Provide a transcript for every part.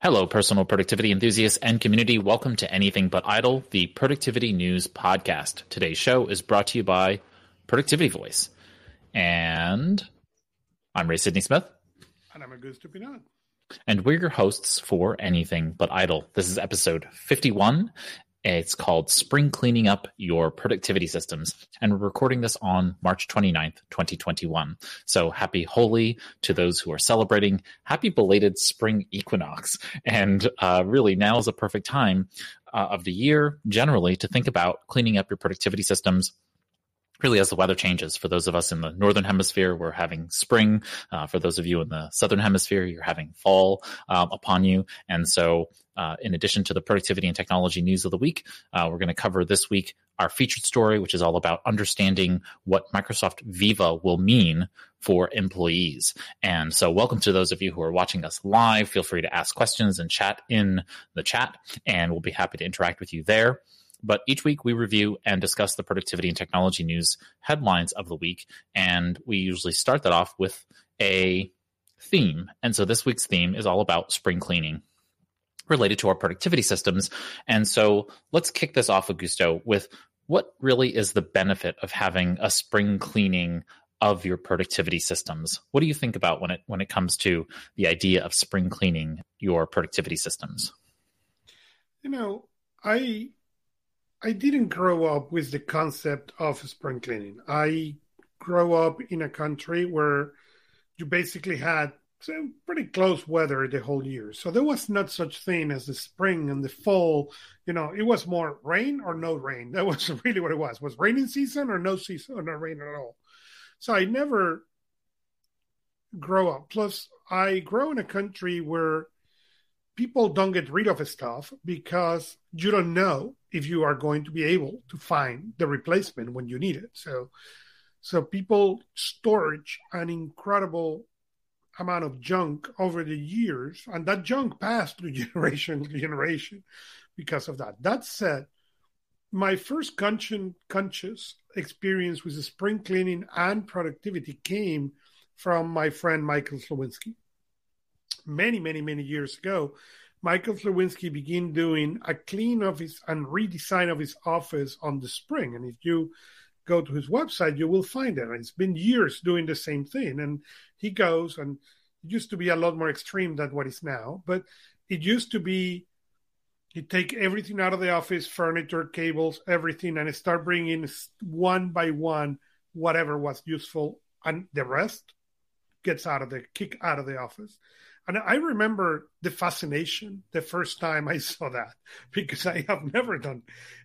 Hello, personal productivity enthusiasts and community. Welcome to Anything But Idle, the productivity news podcast. Today's show is brought to you by Productivity Voice. And I'm Ray Sidney Smith. And I'm Augusto Pinaud. And we're your hosts for Anything But Idle. This is episode 51, it's called Spring Cleaning Up Your Productivity Systems. And we're recording this on March 29th, 2021. So happy Holi to those who are celebrating. Happy belated spring equinox. And uh, really, now is a perfect time uh, of the year generally to think about cleaning up your productivity systems really as the weather changes. For those of us in the northern hemisphere, we're having spring. Uh, for those of you in the southern hemisphere, you're having fall um, upon you. And so, uh, in addition to the productivity and technology news of the week, uh, we're going to cover this week our featured story, which is all about understanding what Microsoft Viva will mean for employees. And so, welcome to those of you who are watching us live. Feel free to ask questions and chat in the chat, and we'll be happy to interact with you there. But each week we review and discuss the productivity and technology news headlines of the week. And we usually start that off with a theme. And so this week's theme is all about spring cleaning related to our productivity systems. And so let's kick this off, Augusto, with what really is the benefit of having a spring cleaning of your productivity systems? What do you think about when it when it comes to the idea of spring cleaning your productivity systems? You know, I I didn't grow up with the concept of spring cleaning. I grew up in a country where you basically had pretty close weather the whole year. So there was not such thing as the spring and the fall. You know, it was more rain or no rain. That was really what it was. Was raining season or no season or no rain at all. So I never grow up. Plus, I grow in a country where people don't get rid of stuff because you don't know if you are going to be able to find the replacement when you need it. So, so people storage an incredible amount of junk over the years, and that junk passed through generation to generation because of that. That said, my first conscious, conscious experience with spring cleaning and productivity came from my friend Michael Sliwinski many, many, many years ago, Michael Sliwinski began doing a clean of his and redesign of his office on the spring. And if you go to his website, you will find it. And it's been years doing the same thing. And he goes, and it used to be a lot more extreme than what is now, but it used to be he'd take everything out of the office, furniture, cables, everything, and start bringing one by one whatever was useful, and the rest gets out of the kick out of the office. And I remember the fascination the first time I saw that because I have never done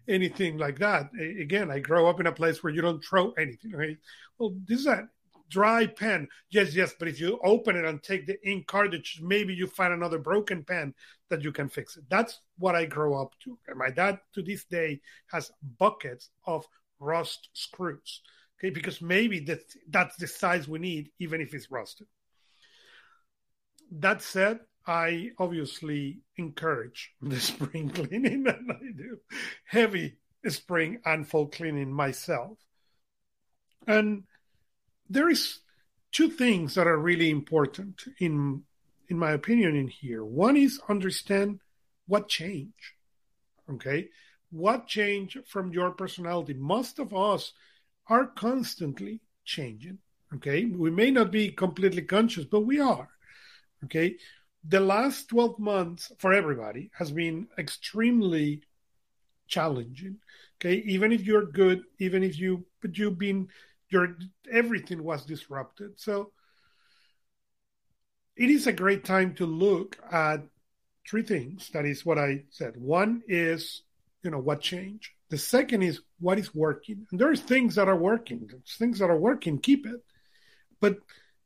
anything like that. Again, I grow up in a place where you don't throw anything. Right? Well, this is a dry pen. Yes, yes, but if you open it and take the ink cartridge, maybe you find another broken pen that you can fix it. That's what I grow up to. And my dad to this day has buckets of rust screws. Okay, because maybe that that's the size we need, even if it's rusted that said, I obviously encourage the spring cleaning, and I do heavy spring and fall cleaning myself. And there is two things that are really important in in my opinion in here. One is understand what change. Okay? What change from your personality? Most of us are constantly changing. Okay? We may not be completely conscious, but we are. Okay. The last 12 months for everybody has been extremely challenging. Okay. Even if you're good, even if you, but you've been, your, everything was disrupted. So it is a great time to look at three things. That is what I said. One is, you know, what changed. The second is what is working. And there's things that are working. things that are working, keep it. But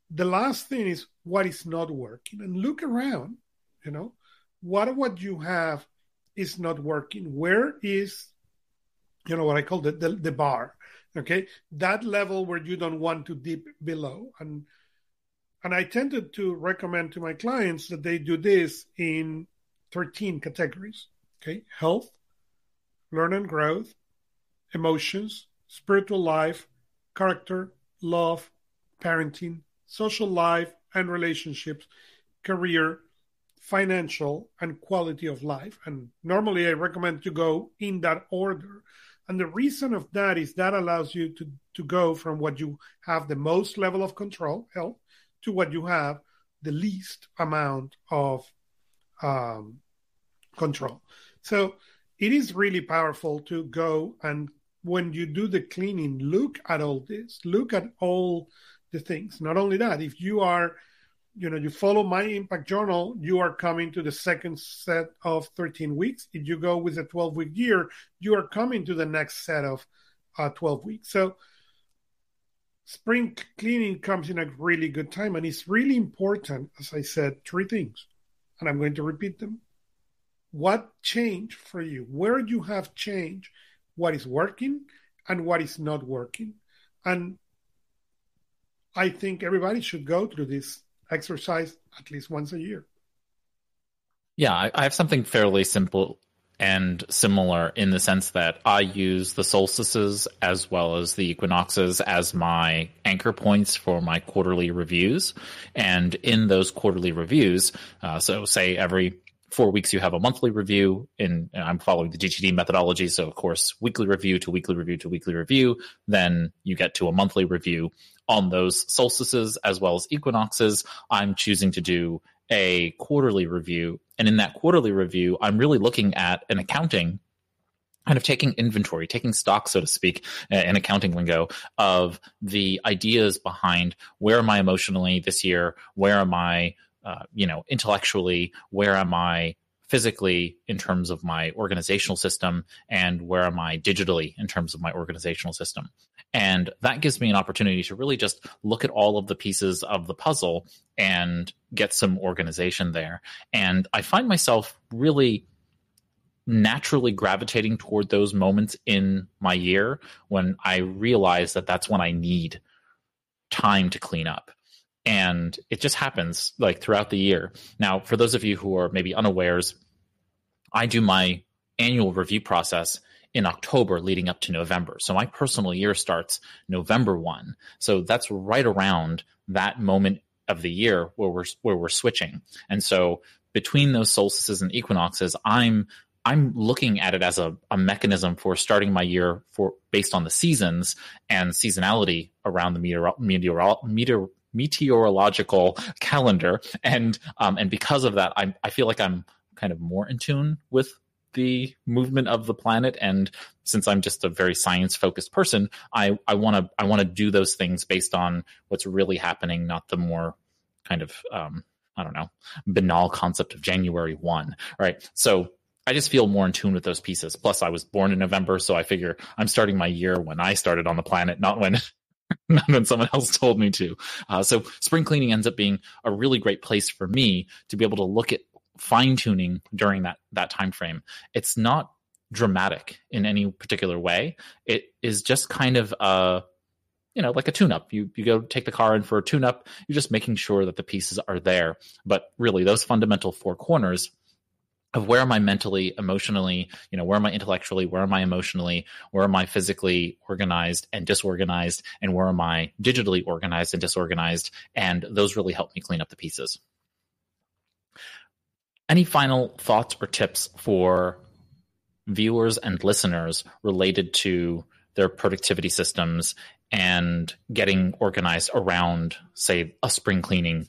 the last thing is what is not working. And look around you know what what you have is not working. Where is you know what i call the, the, the bar okay? That level where you don't want to dip below. And and i tended to recommend to my clients that they do this in 13 categories okay? Health learn and growth emotions spiritual life character love parenting social life and relationships, career, financial, and quality of life. And normally I recommend to go in that order. And the reason of that is that allows you to, to go from what you have the most level of control, health, to what you have the least amount of um, control. So it is really powerful to go and when you do the cleaning, look at all this, look at all the things. Not only that, if you are, you know, you follow my impact journal, you are coming to the second set of 13 weeks. If you go with a 12 week year, you are coming to the next set of uh, 12 weeks. So spring cleaning comes in a really good time. And it's really important, as I said, three things. And I'm going to repeat them. What changed for you? Where you have changed? What is working and what is not working? And I think everybody should go through this exercise at least once a year. Yeah, I have something fairly simple and similar in the sense that I use the solstices as well as the equinoxes as my anchor points for my quarterly reviews. And in those quarterly reviews, uh, so say every four weeks you have a monthly review and i'm following the gtd methodology so of course weekly review to weekly review to weekly review then you get to a monthly review on those solstices as well as equinoxes i'm choosing to do a quarterly review. And in that quarterly review, I'm really looking at an accounting kind of taking inventory, taking stock, so to speak, in accounting lingo, of the ideas behind where am I emotionally this year? Where am I, uh, you know, intellectually? Where am I physically in terms of my organizational system? And where am I digitally in terms of my organizational system? And that gives me an opportunity to really just look at all of the pieces of the puzzle and get some organization there. And I find myself really naturally gravitating toward those moments in my year when I realize that that's when I need time to clean up. And it just happens like throughout the year. Now, for those of you who are maybe unawares, I do my annual review process in October leading up to November. So my personal year starts November 1. So that's right around that moment of the year where we're where we're switching. And so between those solstices and equinoxes, I'm I'm looking at it as a, a mechanism for starting my year for based on the seasons and seasonality around the meteor, meteor, meteor meteorological calendar. And um, and because of that, I I feel like I'm kind of more in tune with the movement of the planet and since i'm just a very science focused person i i want to i want to do those things based on what's really happening not the more kind of um i don't know banal concept of january 1 right so I just feel more in tune with those pieces. Plus, I was born in November, so I figure I'm starting my year when I started on the planet, not when not when someone else told me to. Uh, so, spring cleaning ends up being a really great place for me to be able to look at fine tuning during that that time frame. It's not dramatic in any particular way. It is just kind of a you know like a tune up. You you go take the car in for a tune up. You're just making sure that the pieces are there. But really, those fundamental four corners of where am I mentally, emotionally, you know, where am I intellectually, where am I emotionally, where am I physically organized and disorganized, and where am I digitally organized and disorganized, and those really help me clean up the pieces. Any final thoughts or tips for viewers and listeners related to their productivity systems and getting organized around, say, a spring cleaning?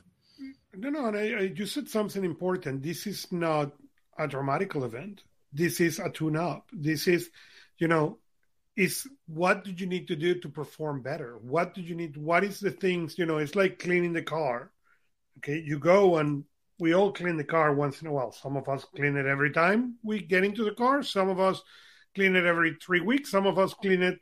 No, no, and I, I, you said something important. This is not a dramatical event. This is a tune-up. This is, you know, is what do you need to do to perform better? What do you need? What is the things? You know, it's like cleaning the car. Okay, you go and we all clean the car once in a while. Some of us clean it every time we get into the car. Some of us clean it every three weeks. Some of us clean it.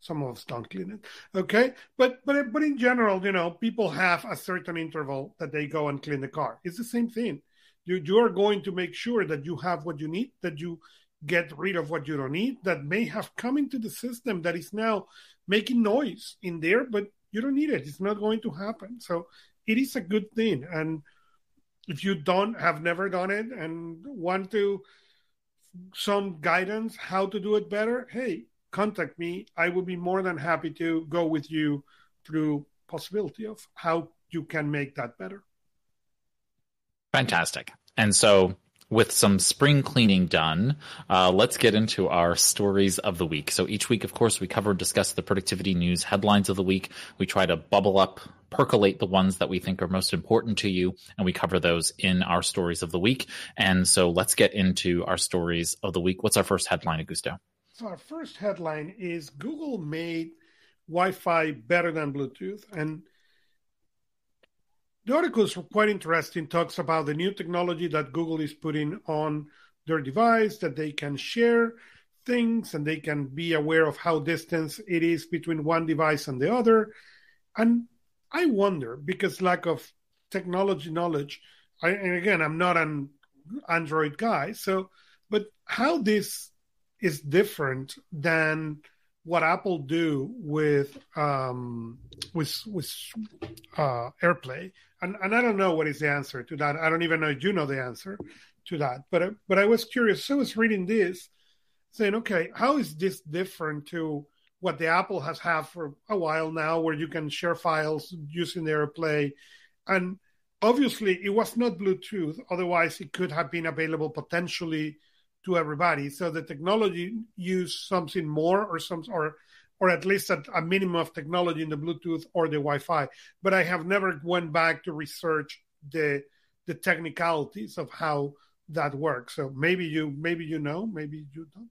Some of us don't clean it. Okay, but but but in general, you know, people have a certain interval that they go and clean the car. It's the same thing. You you are going to make sure that you have what you need. That you get rid of what you don't need. That may have come into the system that is now making noise in there, but you don't need it. It's not going to happen. So it is a good thing and if you don't have never done it and want to some guidance how to do it better hey contact me i will be more than happy to go with you through possibility of how you can make that better Fantastic. And so with some spring cleaning done, uh, let's get into our stories of the week. So each week, of course, we cover and discuss the productivity news headlines of the week. We try to bubble up, percolate the ones that we think are most important to you, and we cover those in our stories of the week. And so let's get into our stories of the week. What's our first headline, Augusto? So our first headline is Google made Wi-Fi better than Bluetooth, and the article is quite interesting. Talks about the new technology that Google is putting on their device that they can share things and they can be aware of how distance it is between one device and the other. And I wonder because lack of technology knowledge. I, and again, I'm not an Android guy, so but how this is different than what Apple do with um, with with uh, AirPlay, and and I don't know what is the answer to that. I don't even know if you know the answer to that. But but I was curious. So I was reading this, saying, okay, how is this different to what the Apple has had for a while now, where you can share files using the AirPlay, and obviously it was not Bluetooth. Otherwise, it could have been available potentially to everybody. So the technology used something more or some or or at least a, minimum of technology in the Bluetooth or the Wi-Fi. But I have never went back to research the the technicalities of how that works. So maybe you maybe you know, maybe you don't.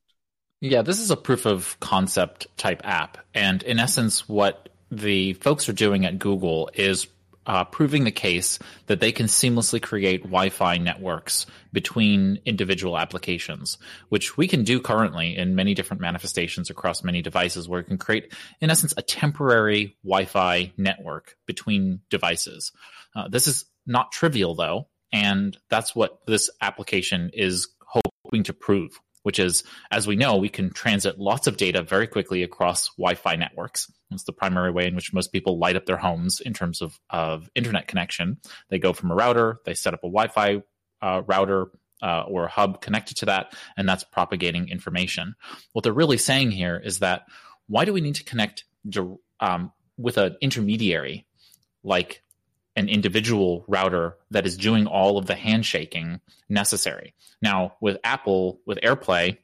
Yeah, this is a proof of concept type app. And in essence, what the folks are doing at Google is uh, proving the case that they can seamlessly create Wi-Fi networks between individual applications, which we can do currently in many different manifestations across many devices, where you can create, in essence, a temporary Wi-Fi network between devices. Uh, this is not trivial, though, and that's what this application is hoping to prove which is, as we know, we can transit lots of data very quickly across Wi-Fi networks. It's the primary way in which most people light up their homes in terms of, of internet connection. They go from a router, they set up a Wi-Fi uh, router uh, or a hub connected to that, and that's propagating information. What they're really saying here is that why do we need to connect um, with an intermediary like an individual router that is doing all of the handshaking necessary. Now, with Apple, with AirPlay,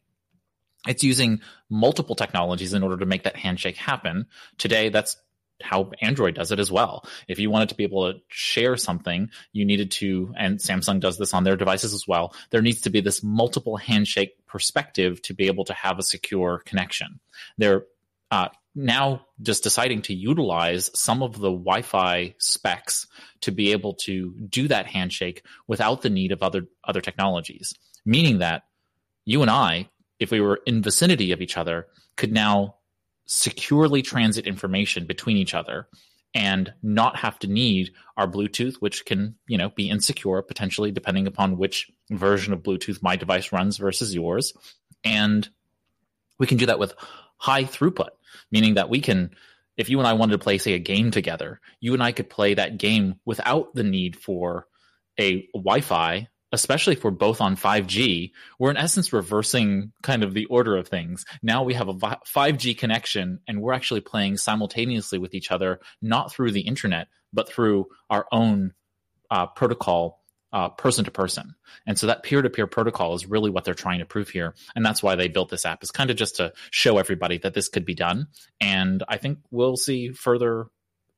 it's using multiple technologies in order to make that handshake happen. Today, that's how Android does it as well. If you wanted to be able to share something, you needed to, and Samsung does this on their devices as well. There needs to be this multiple handshake perspective to be able to have a secure connection. They're uh, now just deciding to utilize some of the Wi-Fi specs to be able to do that handshake without the need of other other technologies. Meaning that you and I, if we were in vicinity of each other, could now securely transit information between each other and not have to need our Bluetooth, which can, you know, be insecure potentially depending upon which version of Bluetooth my device runs versus yours. And we can do that with high throughput meaning that we can if you and I wanted to play, say, a game together, you and I could play that game without the need for a Wi-Fi, especially if we're both on 5G. We're in essence reversing kind of the order of things. Now we have a 5G connection and we're actually playing simultaneously with each other, not through the internet, but through our own uh, protocol uh, person to person. And so that peer to peer protocol is really what they're trying to prove here. And that's why they built this app is kind of just to show everybody that this could be done. And I think we'll see further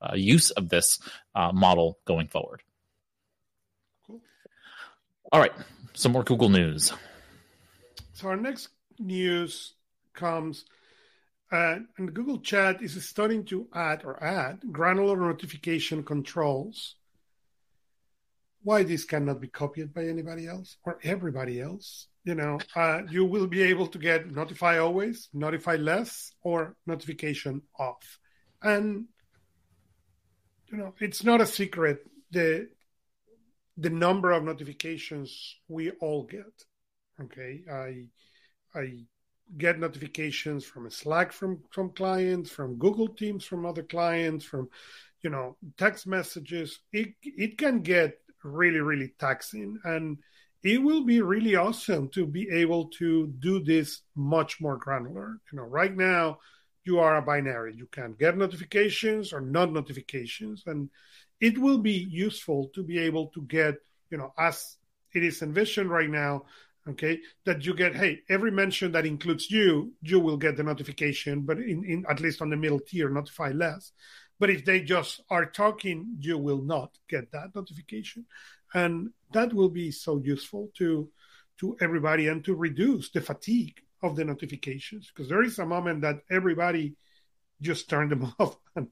uh, use of this uh, model going forward. Cool. All right. Some more Google news. So our next news comes uh, and Google Chat is starting to add or add granular notification controls why this cannot be copied by anybody else or everybody else. You know, uh, you will be able to get notify always, notify less, or notification off. And you know, it's not a secret the the number of notifications we all get. Okay, I I get notifications from Slack from from clients, from Google Teams from other clients, from you know text messages. It it can get really, really taxing. And it will be really awesome to be able to do this much more granular. You know, right now you are a binary. You can get notifications or not notifications. And it will be useful to be able to get you know, as it is envisioned right now, okay, that you get, hey, every mention that includes you, you will get the notification, but in, in at least on the middle tier, notify less. But if they just are talking, you will not get that notification. And that will be so useful to to everybody and to reduce the fatigue of the notifications because there is a moment that everybody just turn them off and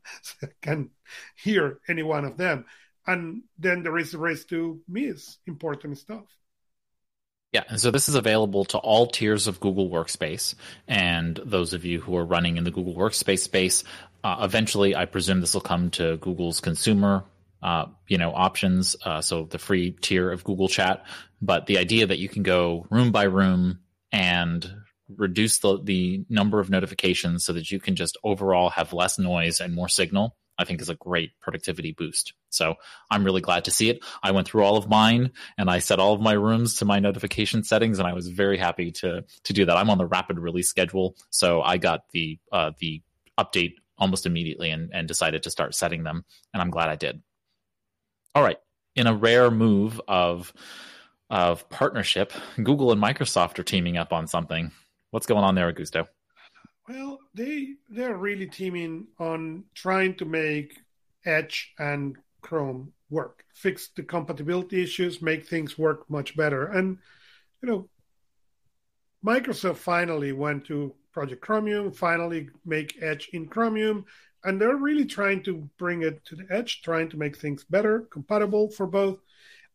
can hear any one of them and then there is a risk to miss important stuff yeah, and so this is available to all tiers of Google Workspace, and those of you who are running in the Google Workspace space, uh, eventually, I presume this will come to Google's consumer, uh, you know, options. Uh, so the free tier of Google Chat, but the idea that you can go room by room and reduce the the number of notifications so that you can just overall have less noise and more signal I think is a great productivity boost. So I'm really glad to see it. I went through all of mine and I set all of my rooms to my notification settings, and I was very happy to to do that. I'm on the rapid release schedule, so I got the uh, the update almost immediately and, and decided to start setting them, and I'm glad I did. All right, in a rare move of of partnership, Google and Microsoft are teaming up on something. What's going on there, Augusto? Well, they they're really teaming on trying to make Edge and Chrome work, fix the compatibility issues, make things work much better. And you know, Microsoft finally went to Project Chromium, finally make Edge in Chromium, and they're really trying to bring it to the edge, trying to make things better, compatible for both.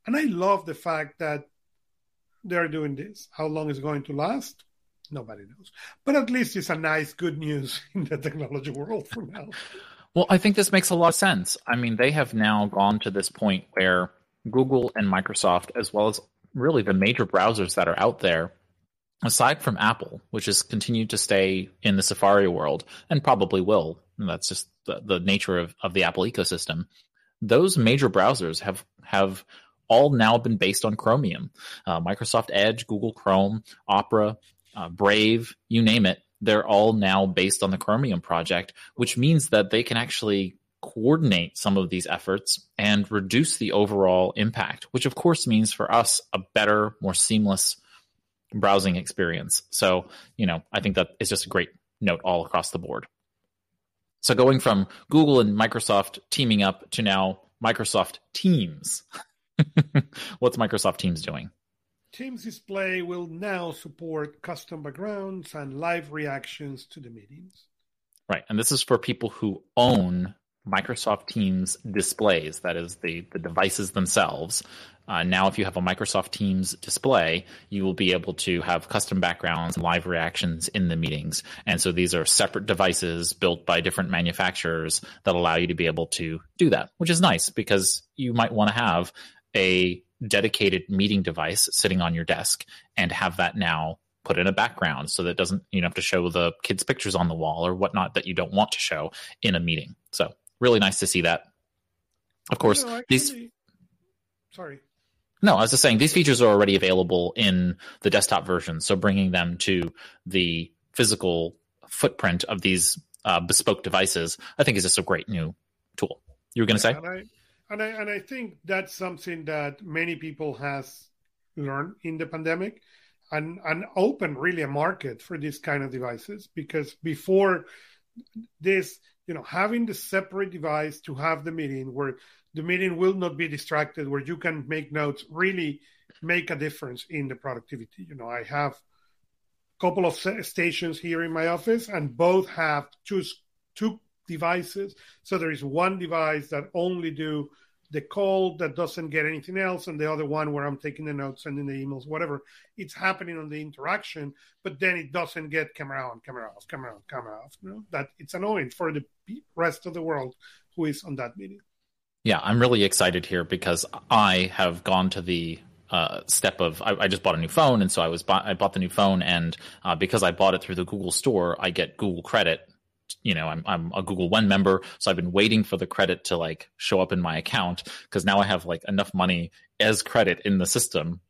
And I love the fact that they're doing this. How long is going to last? Nobody knows. But at least it's a nice, good news in the technology world for now. Well, I think this makes a lot of sense. I mean, they have now gone to this point where Google and Microsoft, as well as really the major browsers that are out there, aside from Apple, which has continued to stay in the Safari world and probably will, and that's just the, the nature of, of the Apple ecosystem, those major browsers have have all now been based on Chromium. Uh, Microsoft Edge, Google Chrome, Opera, uh, Brave, you name it, they're all now based on the Chromium project, which means that they can actually coordinate some of these efforts and reduce the overall impact, which of course means for us a better, more seamless browsing experience. So, you know, I think that is just a great note all across the board. So going from Google and Microsoft teaming up to now Microsoft Teams. What's Microsoft Teams doing? Teams Display will now support custom backgrounds and live reactions to the meetings. Right. And this is for people who own Microsoft Teams displays, that is, the, the devices themselves. Uh, now, if you have a Microsoft Teams display, you will be able to have custom backgrounds and live reactions in the meetings. And so these are separate devices built by different manufacturers that allow you to be able to do that, which is nice because you might want to have a dedicated meeting device sitting on your desk and have that now put in a background so that doesn't you know have to show the kids pictures on the wall or whatnot that you don't want to show in a meeting. So really nice to see that. Of course these sorry. No i was just saying these features are already available in the desktop version so bringing them to the physical footprint of these uh, bespoke devices i think is just a great new tool. You were going to yeah, say and I and I think that's something that many people has learned in the pandemic, and and open really a market for these kind of devices because before this, you know, having the separate device to have the meeting where the meeting will not be distracted, where you can make notes, really make a difference in the productivity. You know, I have a couple of stations here in my office, and both have two two devices. So there is one device that only do the call that doesn't get anything else, and the other one where I'm taking the notes, sending the emails, whatever. It's happening on the interaction, but then it doesn't get camera on, camera off, camera on, camera off. You know? That it's annoying for the rest of the world who is on that meeting. Yeah, I'm really excited here because I have gone to the uh, step of I, I, just bought a new phone, and so I was I bought the new phone, and uh, because I bought it through the Google Store, I get Google credit you know, I'm I'm a Google One member, so I've been waiting for the credit to like show up in my account because now I have like enough money as credit in the system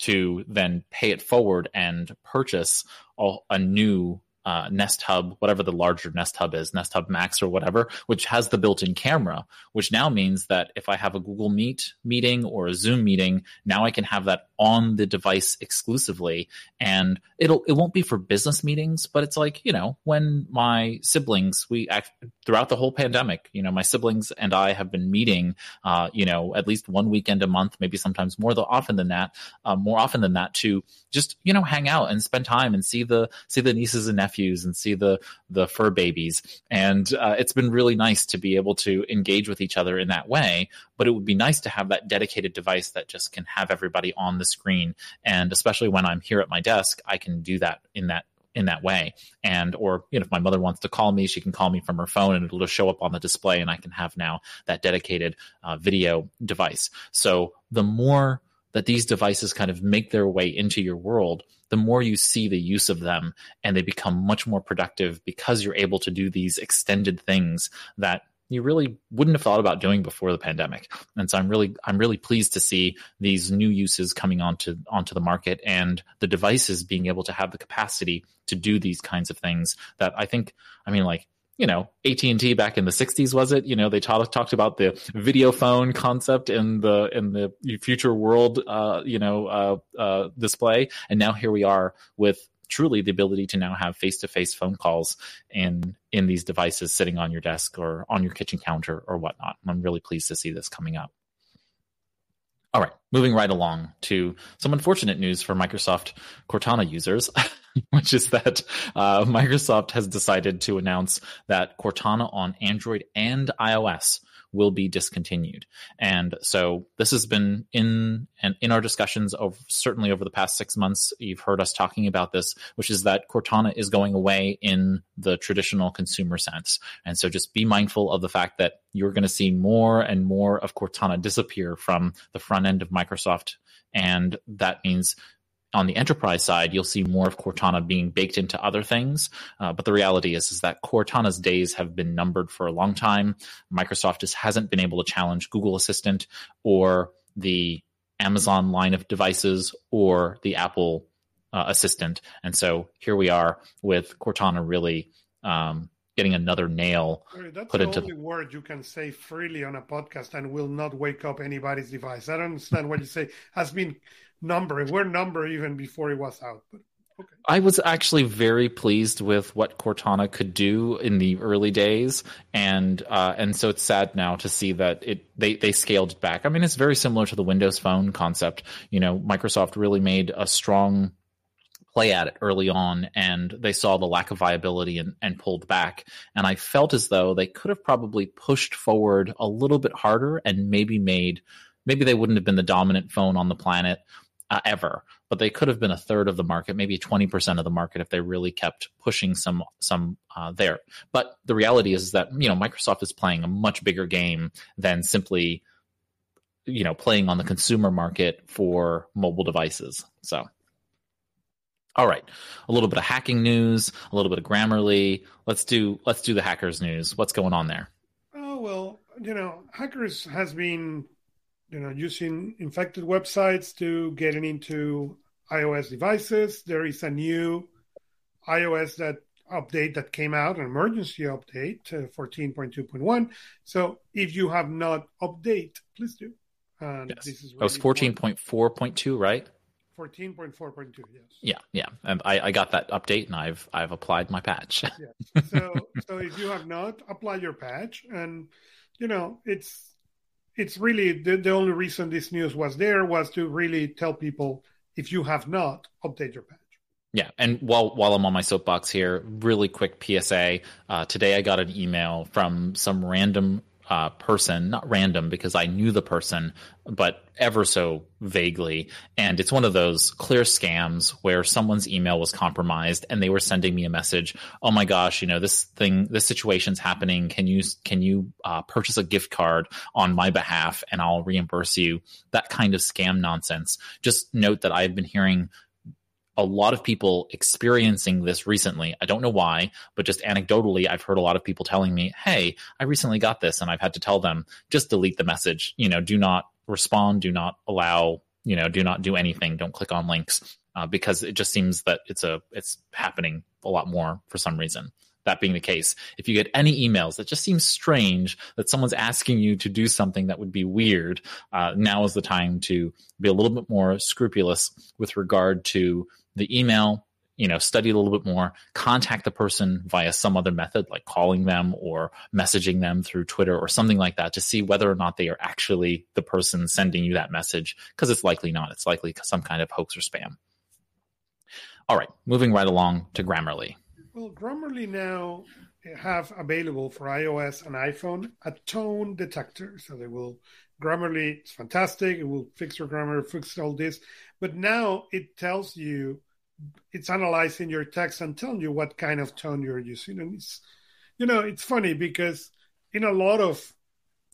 to then pay it forward and purchase a, a new uh, Nest Hub, whatever the larger Nest Hub is, Nest Hub Max or whatever, which has the built-in camera, which now means that if I have a Google Meet meeting or a Zoom meeting, now I can have that on the device exclusively, and it'll it won't be for business meetings, but it's like you know when my siblings we act, throughout the whole pandemic, you know my siblings and I have been meeting, uh, you know at least one weekend a month, maybe sometimes more often than that, uh, more often than that to just you know hang out and spend time and see the see the nieces and nephews and see the the fur babies, and uh, it's been really nice to be able to engage with each other in that way. But it would be nice to have that dedicated device that just can have everybody on the screen. And especially when I'm here at my desk, I can do that in that in that way. And or you know, if my mother wants to call me, she can call me from her phone, and it'll just show up on the display, and I can have now that dedicated uh, video device. So the more that these devices kind of make their way into your world, the more you see the use of them, and they become much more productive because you're able to do these extended things that you really wouldn't have thought about doing before the pandemic. And so I'm really I'm really pleased to see these new uses coming onto onto the market and the devices being able to have the capacity to do these kinds of things that I think I mean like you know AT&T back in the 60s was it you know they talked talked about the video phone concept in the in the future world uh, you know uh, uh, display and now here we are with truly the ability to now have face-to-face phone calls in in these devices sitting on your desk or on your kitchen counter or whatnot. I'm really pleased to see this coming up. All right, moving right along to some unfortunate news for Microsoft Cortana users, which is that uh, Microsoft has decided to announce that Cortana on Android and iOS will be discontinued. And so this has been in and in our discussions of certainly over the past six months. You've heard us talking about this, which is that Cortana is going away in the traditional consumer sense. And so just be mindful of the fact that you're going to see more and more of Cortana disappear from the front end of Microsoft. And that means on the enterprise side, you'll see more of Cortana being baked into other things. Uh, but the reality is, is that Cortana's days have been numbered for a long time. Microsoft just hasn't been able to challenge Google Assistant or the Amazon line of devices or the Apple uh, Assistant. And so here we are with Cortana really um, getting another nail Sorry, that's put the into only word you can say freely on a podcast and will not wake up anybody's device. I don't understand what you say has been numbered. We're numbered even before it was out. But okay. I was actually very pleased with what Cortana could do in the early days, and uh, and so it's sad now to see that it they they scaled back. I mean, it's very similar to the Windows Phone concept. You know, Microsoft really made a strong play at it early on and they saw the lack of viability and, and pulled back. And I felt as though they could have probably pushed forward a little bit harder and maybe made, maybe they wouldn't have been the dominant phone on the planet uh, ever, but they could have been a third of the market, maybe 20% of the market if they really kept pushing some, some uh, there. But the reality is that, you know, Microsoft is playing a much bigger game than simply, you know, playing on the consumer market for mobile devices. So all right, a little bit of hacking news, a little bit of Grammarly. Let's do let's do the hackers news. What's going on there? Oh well, you know, hackers has been, you know, using infected websites to getting into iOS devices. There is a new iOS that update that came out, an emergency update, uh, 14.2.1. So if you have not update, please do. And yes. this is that was 14.4.2, right? 14.4.2 yes yeah yeah and I, I got that update and i've i've applied my patch yeah. so so if you have not apply your patch and you know it's it's really the, the only reason this news was there was to really tell people if you have not update your patch yeah, and while while I'm on my soapbox here, really quick PSA. Uh, today I got an email from some random uh, person, not random because I knew the person, but ever so vaguely. And it's one of those clear scams where someone's email was compromised and they were sending me a message. Oh my gosh, you know, this thing, this situation's happening. Can you, can you uh, purchase a gift card on my behalf and I'll reimburse you? That kind of scam nonsense. Just note that I've been hearing a lot of people experiencing this recently. I don't know why, but just anecdotally, I've heard a lot of people telling me, Hey, I recently got this. And I've had to tell them, just delete the message. You know, do not respond, do not allow, you know, do not do anything. Don't click on links uh, because it just seems that it's a, it's happening a lot more for some reason. That being the case, if you get any emails that just seems strange that someone's asking you to do something that would be weird, uh, now is the time to be a little bit more scrupulous with regard to the email you know study a little bit more contact the person via some other method like calling them or messaging them through twitter or something like that to see whether or not they are actually the person sending you that message because it's likely not. It's likely some kind of hoax or spam. All right moving right along to grammarly. Well grammarly now have available for ios and iphone a tone detector. So they will grammarly it's fantastic. It will fix your grammar fix all this. But now it tells you it's analyzing your text and telling you what kind of tone you're using. And it's, you know, it's funny because in a lot of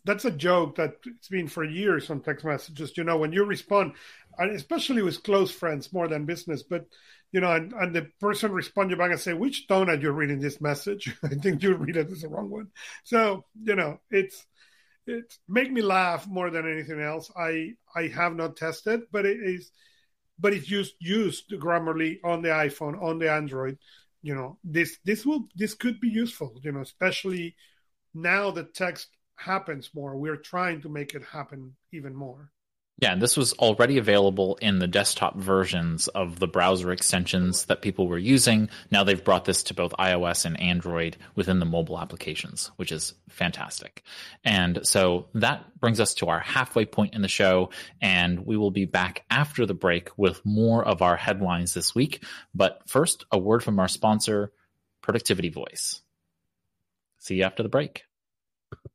that's a joke that it's been for years on text messages. You know, when you respond, and especially with close friends more than business, but you know, and, and the person respond you back and say, "Which tone are you reading this message?" I think you read it as the wrong one. So you know, it's it make me laugh more than anything else. I I have not tested, but it is but it's you used Grammarly on the iPhone, on the Android, you know, this this will this could be useful, you know, especially now that text happens more. We're trying to make it happen even more. Yeah, and this was already available in the desktop versions of the browser extensions that people were using. Now they've brought this to both iOS and Android within the mobile applications, which is fantastic. And so that brings us to our halfway point in the show, and we will be back after the break with more of our headlines this week. But first, a word from our sponsor, Productivity Voice. See you after the break.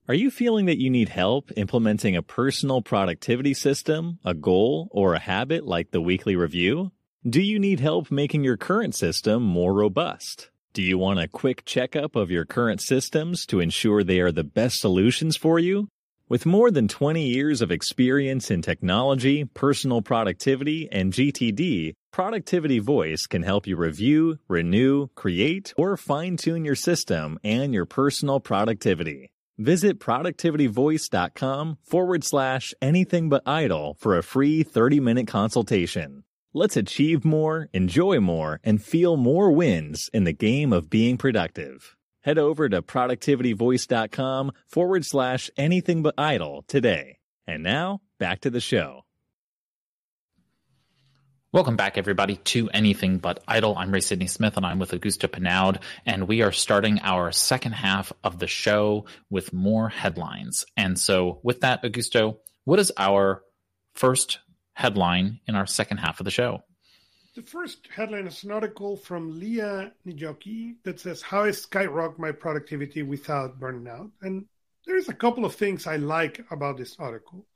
Are you feeling that you need help implementing a personal productivity system, a goal, or a habit like the weekly review? Do you need help making your current system more robust? Do you want a quick checkup of your current systems to ensure they are the best solutions for you? With more than 20 years of experience in technology, personal productivity, and GTD, Productivity Voice can help you review, renew, create, or fine tune your system and your personal productivity. Visit productivityvoice.com forward slash anything but idle for a free 30 minute consultation. Let's achieve more, enjoy more, and feel more wins in the game of being productive. Head over to productivityvoice.com forward slash anything but idle today. And now back to the show. Welcome back, everybody, to Anything But Idle. I'm Ray Sidney Smith, and I'm with Augusto Pinaud, and we are starting our second half of the show with more headlines. And so, with that, Augusto, what is our first headline in our second half of the show? The first headline is an article from Leah Nijoki that says, How I skyrocket my productivity without burning out. And there's a couple of things I like about this article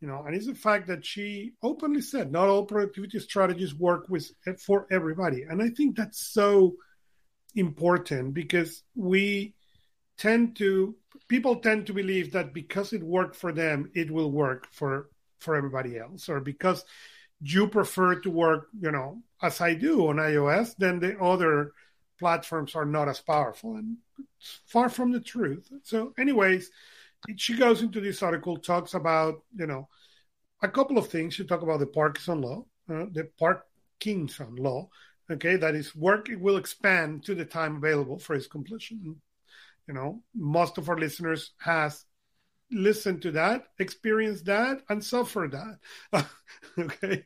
you know and it's the fact that she openly said not all productivity strategies work with for everybody. And i think that's so important because we tend to people tend to believe that because it worked for them it will work for for everybody else. Or because you prefer to work you know as i do on ios then the other platforms are not as powerful and far from the truth. So anyways she goes into this article, talks about, you know, a couple of things. She talk about the Parkinson law, uh, the Parkinson law, okay, that is work it will expand to the time available for its completion. You know, most of our listeners has listened to that, experienced that, and suffered that. okay,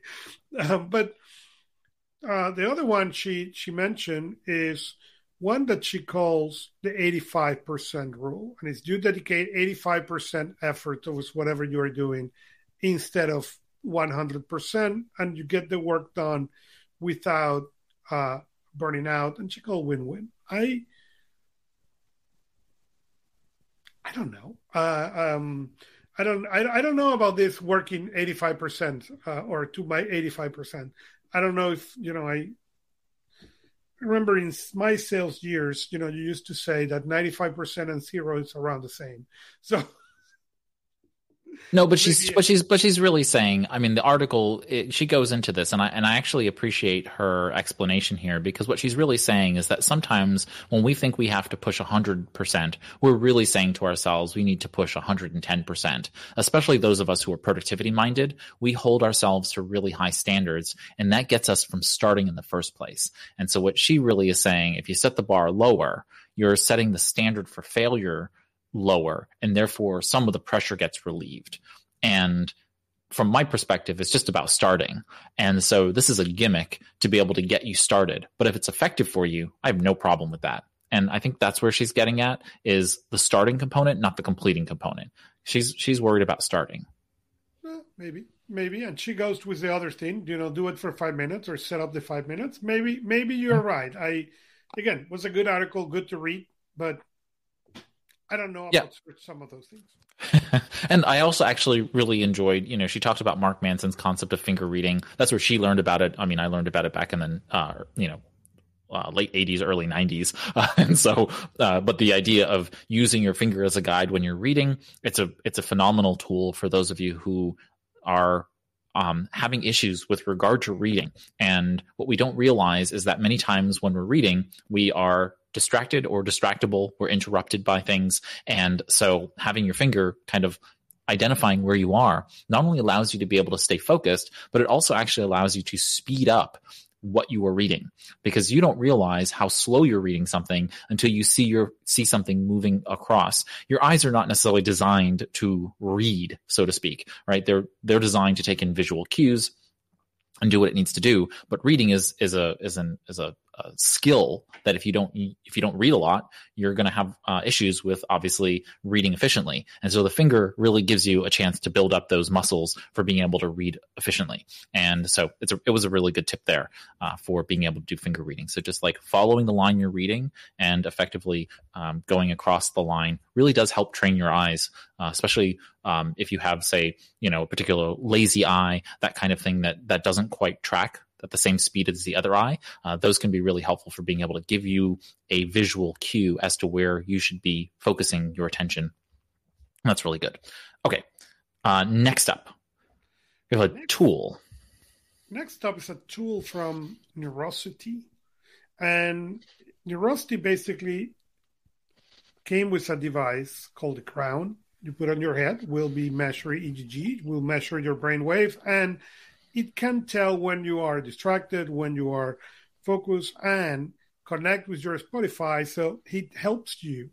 um, but uh, the other one she she mentioned is one that she calls the 85% rule. And it's you dedicate 85% effort towards whatever you are doing instead of 100%, and you get the work done without uh, burning out. And she called win win. I. I don't know. Uh, um, I don't. I, I don't know about this working eighty five percent uh, or to my eighty five percent. I don't know if you know. I remember in my sales years, you know, you used to say that 95% and zero is around the same. So No, but she's but she's but she's really saying. I mean, the article it, she goes into this, and I and I actually appreciate her explanation here because what she's really saying is that sometimes when we think we have to push hundred percent, we're really saying to ourselves we need to push hundred and ten percent. Especially those of us who are productivity minded, we hold ourselves to really high standards, and that gets us from starting in the first place. And so, what she really is saying, if you set the bar lower, you're setting the standard for failure lower and therefore some of the pressure gets relieved. And from my perspective it's just about starting. And so this is a gimmick to be able to get you started. But if it's effective for you i have no problem with that. And i think that's where she's getting at is the starting component not the completing component. She's she's worried about starting. Well, maybe maybe. And she goes with the other thing you know do it for five minutes or set up the five minutes. Maybe maybe you're mm-hmm. right. I again was a good article good to read but I don't know about yeah. some of those things. and I also actually really enjoyed, you know, she talked about Mark Manson's concept of finger reading. That's where she learned about it. I mean, I learned about it back in the, uh, you know, uh, late 80s, early 90s. Uh, and so, uh, but the idea of using your finger as a guide when you're reading, it's a, it's a phenomenal tool for those of you who are um, having issues with regard to reading. And what we don't realize is that many times when we're reading, we are distracted or distractible. We're interrupted by things. And so having your finger kind of identifying where you are not only allows you to be able to stay focused, but it also actually allows you to speed up what you are reading because you don't realize how slow you're reading something until you see your see something moving across your eyes are not necessarily designed to read so to speak right they're they're designed to take in visual cues and do what it needs to do but reading is is a is an is a skill that if you don't if you don't read a lot, you're going to have uh, issues with obviously reading efficiently. And so the finger really gives you a chance to build up those muscles for being able to read efficiently. And so it's a, it was a really good tip there uh, for being able to do finger reading. So just like following the line you're reading and effectively um, going across the line really does help train your eyes, uh, especially um, if you have say you know a particular lazy eye, that kind of thing that that doesn't quite track at the same speed as the other eye. Uh, those can be really helpful for being able to give you a visual cue as to where you should be focusing your attention. That's really good. Okay. Uh, next up, we have a next, tool. Next up is a tool from Neurosity. And Neurosity basically came with a device called the crown. You put on your head, will be measuring EEG, will measure your brain wave, and it can tell when you are distracted, when you are focused, and connect with your Spotify. So it helps you.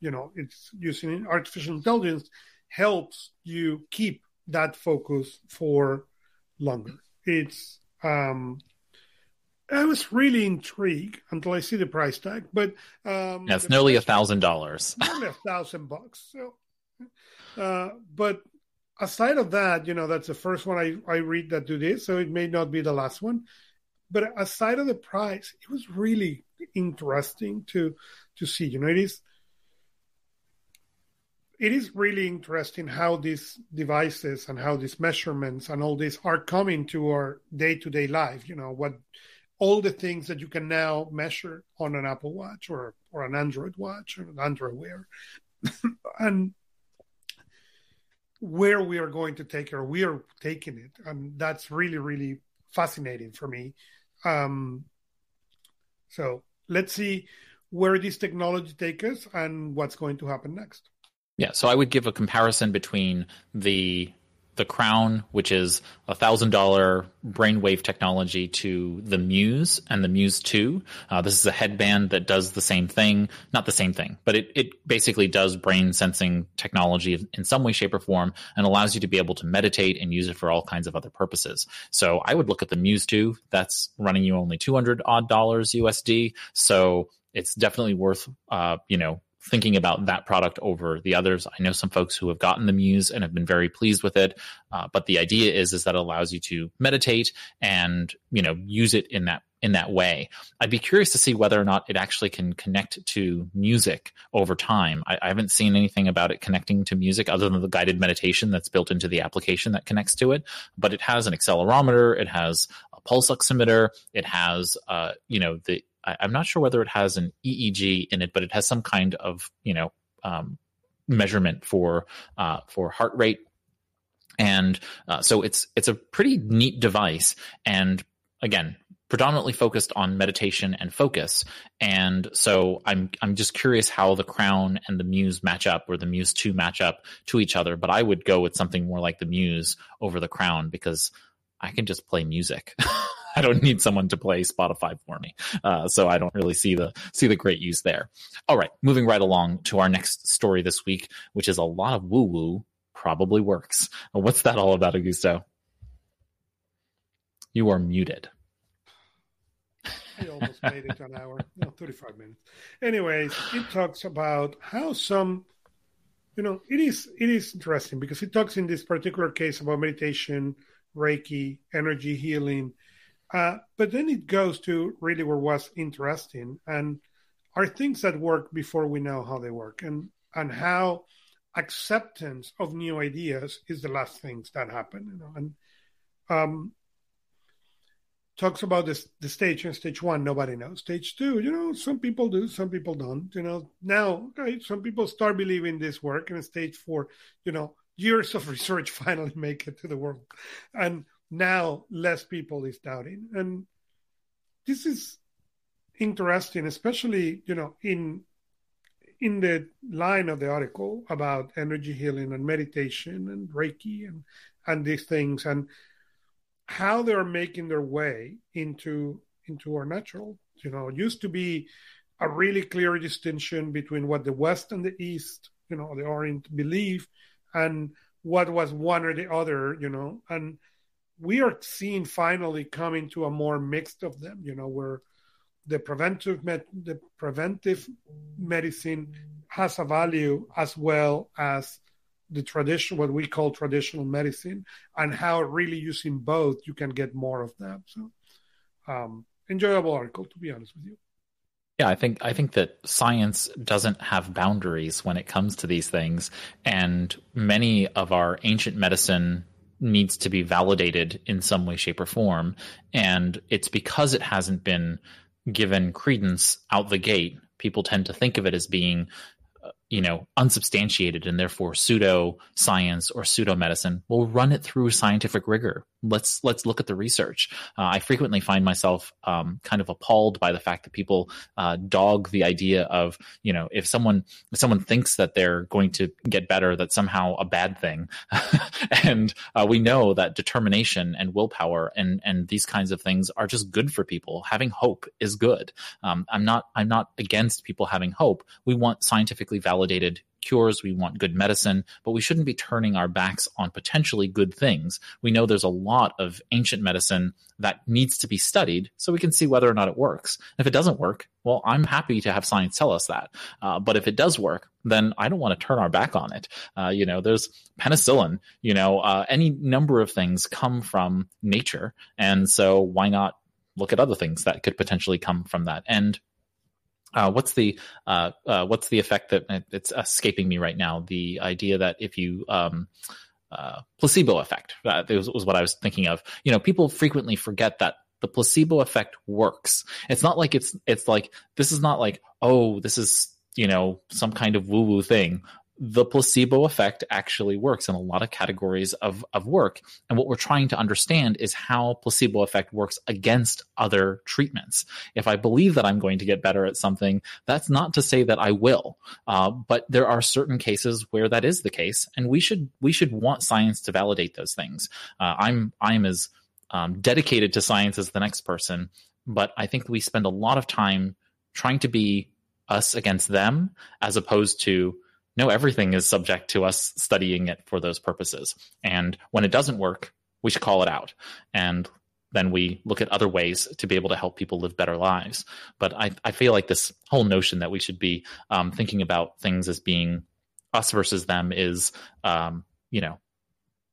You know, it's using artificial intelligence helps you keep that focus for longer. It's um I was really intrigued until I see the price tag, but um yeah, it's nearly a thousand dollars. Nearly a thousand bucks. So uh but aside of that, you know, that's the first one I, I read that do this, so it may not be the last one. But aside of the price, it was really interesting to to see. You know, it is it is really interesting how these devices and how these measurements and all this are coming to our day to day life. You know, what all the things that you can now measure on an Apple Watch or or an Android watch or an Android Wear. and where we are going to take or we are taking it. And that's really really fascinating for me. Um, so let's see where this technology takes us and what's going to happen next. Yeah so i would give a comparison between the the Crown, which is a thousand dollar brainwave technology, to the Muse and the Muse Two. Uh, this is a headband that does the same thing, not the same thing, but it, it basically does brain sensing technology in some way, shape, or form, and allows you to be able to meditate and use it for all kinds of other purposes. So I would look at the Muse Two. That's running you only two hundred odd dollars USD. So it's definitely worth, uh, you know, thinking about that product over the others. I know some folks who have gotten the Muse and have been very pleased with it. Uh, but the idea is is that it allows you to meditate and you know use it in that in that way. I'd be curious to see whether or not it actually can connect to music over time. I, I, haven't seen anything about it connecting to music other than the guided meditation that's built into the application that connects to it. But it has an accelerometer, it has a pulse oximeter, it has, uh, you know, the I, am not sure whether it has an EEG in it, but it has some kind of you know um, measurement for uh, for heart rate. And uh, so it's it's a pretty neat device and again predominantly focused on meditation and focus. And so i'm i'm just curious how the crown and the muse match up or the muse 2 match up to each other but i would go with something more like the muse over the crown because i can just play music I don't need someone to play Spotify for me. Uh, so I don't really see the see the great use there. All right, moving right along to our next story this week, which is a lot of woo woo probably works. What's that all about, Augusto? You are muted. I almost made it an hour, no, 35 minutes. Anyways, it talks about how some, you know, it is it is interesting because it talks in this particular case about meditation, Reiki, energy healing, uh, but then it goes to really where was interesting and are things that work before we know how they work and and how acceptance of new ideas is the last things that happen you know and um talks about this the stage and stage one nobody knows. Stage two you know some people do some people don't you know. Now some people start believing this work and stage four you know years of research finally make it to the world. And now less people is doubting. And this is interesting especially you know in in the line of the article about energy healing and meditation and reiki and and these things and how they're making their way into into our natural you know used to be a really clear distinction between what the west and the east you know the orient believe and what was one or the other you know and we are seeing finally coming to a more mixed of them, you know, where the preventive med- the preventive medicine has a value as well as the tradition what we call traditional medicine and how really using both you can get more of that so um, enjoyable article to be honest with you. Yeah, I think I think that science doesn't have boundaries when it comes to these things, and many of our ancient medicine needs to be validated in some way, shape, or form. And it's because it hasn't been given credence out the gate. People tend to think of it as being uh, you know unsubstantiated and therefore pseudo science or pseudo medicine we'll run it through scientific rigor let's let's look at the research. Uh, i frequently find myself um, kind of appalled by the fact that people uh, dog the idea of you know if someone if someone thinks that they're going to get better that's somehow a bad thing. And uh, we know that determination and willpower and and these kinds of things are just good for people. Having hope is good. Um, i'm not i'm not against people having hope. We want scientifically validated validated cures. We want good medicine, but we shouldn't be turning our backs on potentially good things. We know there's a lot of ancient medicine that needs to be studied so we can see whether or not it works. If it doesn't work, well, I'm happy to have science tell us that. Uh, but if it does work, then I don't want to turn our back on it. Uh, you know, there's penicillin, you know, uh, any number of things come from nature. And so why not look at other things that could potentially come from that? And uh, what's the uh, uh, what's the effect that it's escaping me right now? The idea that if you um, uh, placebo effect that was, was what I was thinking of. You know, people frequently forget that the placebo effect works. It's not like it's it's like this is not like oh this is you know some kind of woo woo thing the placebo effect actually works in a lot of categories of, of work. And what we're trying to understand is how placebo effect works against other treatments. If I believe that I'm going to get better at something, that's not to say that I will. Uh, but there are certain cases where that is the case, and we should we should want science to validate those things. Uh, I'm I'm as um, dedicated to science as the next person, but I think we spend a lot of time trying to be us against them as opposed to no, everything is subject to us studying it for those purposes. And when it doesn't work, we should call it out. And then we look at other ways to be able to help people live better lives. But I, I feel like this whole notion that we should be um, thinking about things as being us versus them is, um, you know,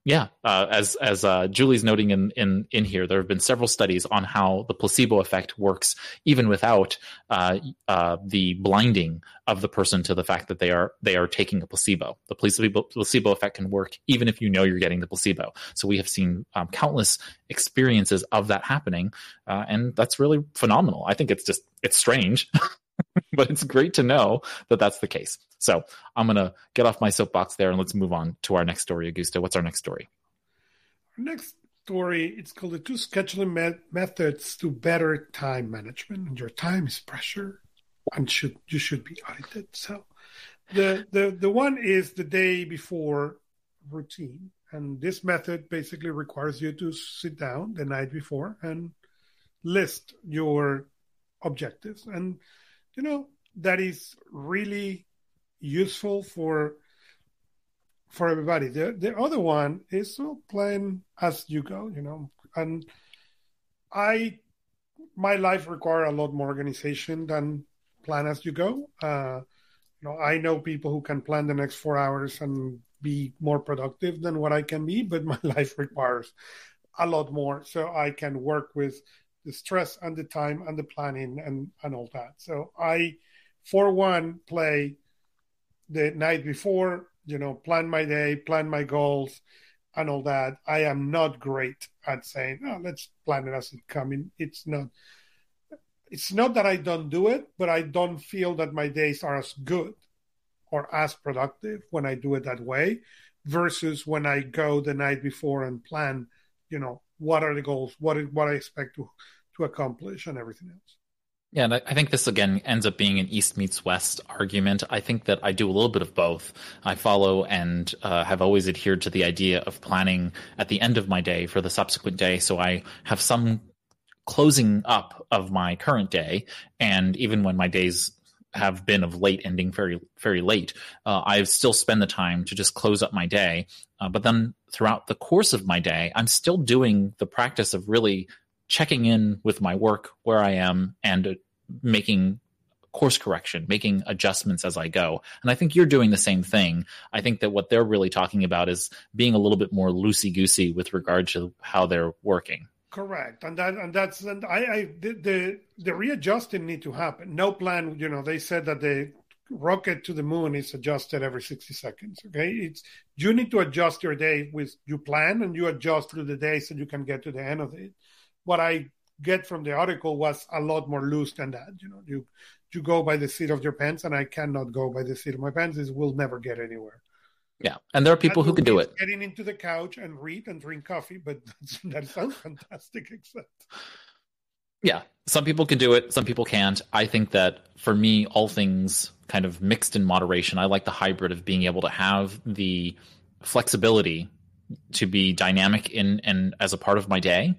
yeah, uh, as as uh, Julie's noting in, in in here, there have been several studies on how the placebo effect works, even without uh, uh, the blinding of the person to the fact that they are they are taking a placebo. The placebo placebo effect can work even if you know you're getting the placebo. So we have seen um, countless experiences of that happening, uh, and that's really phenomenal. I think it's just it's strange. but it's great to know that that's the case. So I'm going to get off my soapbox there and let's move on to our next story. Augusto. what's our next story? next story, it's called the two scheduling me- methods to better time management. Your time is pressure and should you should be audited. So the the the one is the day before routine. And this method basically requires you to sit down the night before and list your objectives. And you know, that is really useful for for everybody. The the other one is well, plan as you go, you know. And I my life require a lot more organization than plan as you go. Uh, you know, I know people who can plan the next four hours and be more productive than what I can be, but my life requires a lot more. So I can work with the stress and the time and the planning and, and all that. So I, for one, play the night before, you know, plan my day, plan my goals and all that. I am not great at saying, oh, let's plan it as it coming. It's not it's not that I don't do it, but I don't feel that my days are as good or as productive when I do it that way versus when I go the night before and plan, you know, what are the goals, what what I expect to to accomplish and everything else. Yeah, and I think this again ends up being an East meets West argument. I think that I do a little bit of both. I follow and uh, have always adhered to the idea of planning at the end of my day for the subsequent day, so I have some closing up of my current day, and even when my days have been of late ending very very late uh, i still spend the time to just close up my day uh, but then throughout the course of my day i'm still doing the practice of really checking in with my work where i am and uh, making course correction making adjustments as i go and i think you're doing the same thing i think that what they're really talking about is being a little bit more loosey goosey with regard to how they're working Correct, and that and that's and I, I the, the the readjusting need to happen. No plan, you know. They said that the rocket to the moon is adjusted every sixty seconds. Okay, it's you need to adjust your day with you plan and you adjust through the day so you can get to the end of it. What I get from the article was a lot more loose than that. You know, you you go by the seat of your pants, and I cannot go by the seat of my pants. This will never get anywhere. Yeah, and there are people who can do it. Getting into the couch and read and drink coffee, but that sounds fantastic. Except, yeah, some people can do it, some people can't. I think that for me, all things kind of mixed in moderation. I like the hybrid of being able to have the flexibility to be dynamic in and as a part of my day.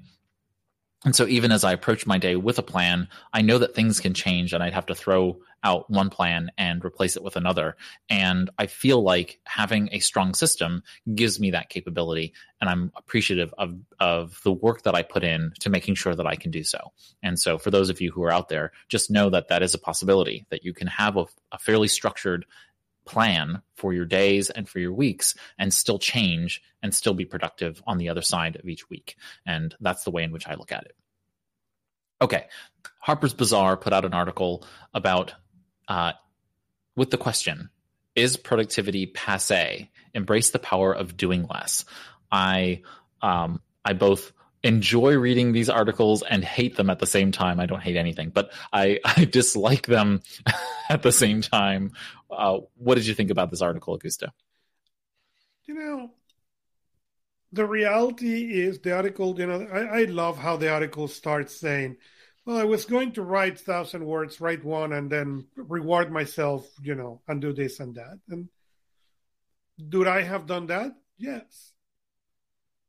And so even as I approach my day with a plan, I know that things can change and I'd have to throw out one plan and replace it with another. And I feel like having a strong system gives me that capability. And I'm appreciative of, of the work that I put in to making sure that I can do so. And so for those of you who are out there, just know that that is a possibility that you can have a, a fairly structured plan for your days and for your weeks and still change and still be productive on the other side of each week. And that's the way in which I look at it. Okay. Harper's Bazaar put out an article about uh, with the question Is productivity passe? Embrace the power of doing less. I, um, I both enjoy reading these articles and hate them at the same time. I don't hate anything, but I, I dislike them at the same time. Uh, what did you think about this article, Augusto? You know, the reality is the article, you know, I, I love how the article starts saying, well, I was going to write thousand words, write one, and then reward myself, you know, and do this and that. And do I have done that? Yes.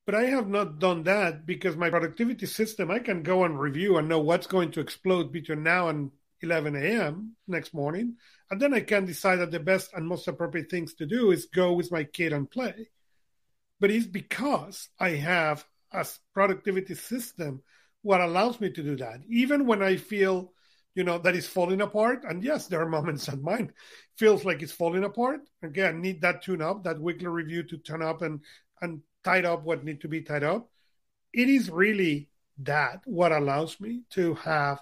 But I have not done that because my productivity system, I can go and review and know what's going to explode between now and 11 a.m. next morning. And then I can decide that the best and most appropriate things to do is go with my kid and play. But it's because I have a productivity system what allows me to do that. Even when I feel, you know, that is falling apart, and yes, there are moments that mine feels like it's falling apart. Again, need that tune up, that weekly review to turn up and and tied up what need to be tied up. It is really that what allows me to have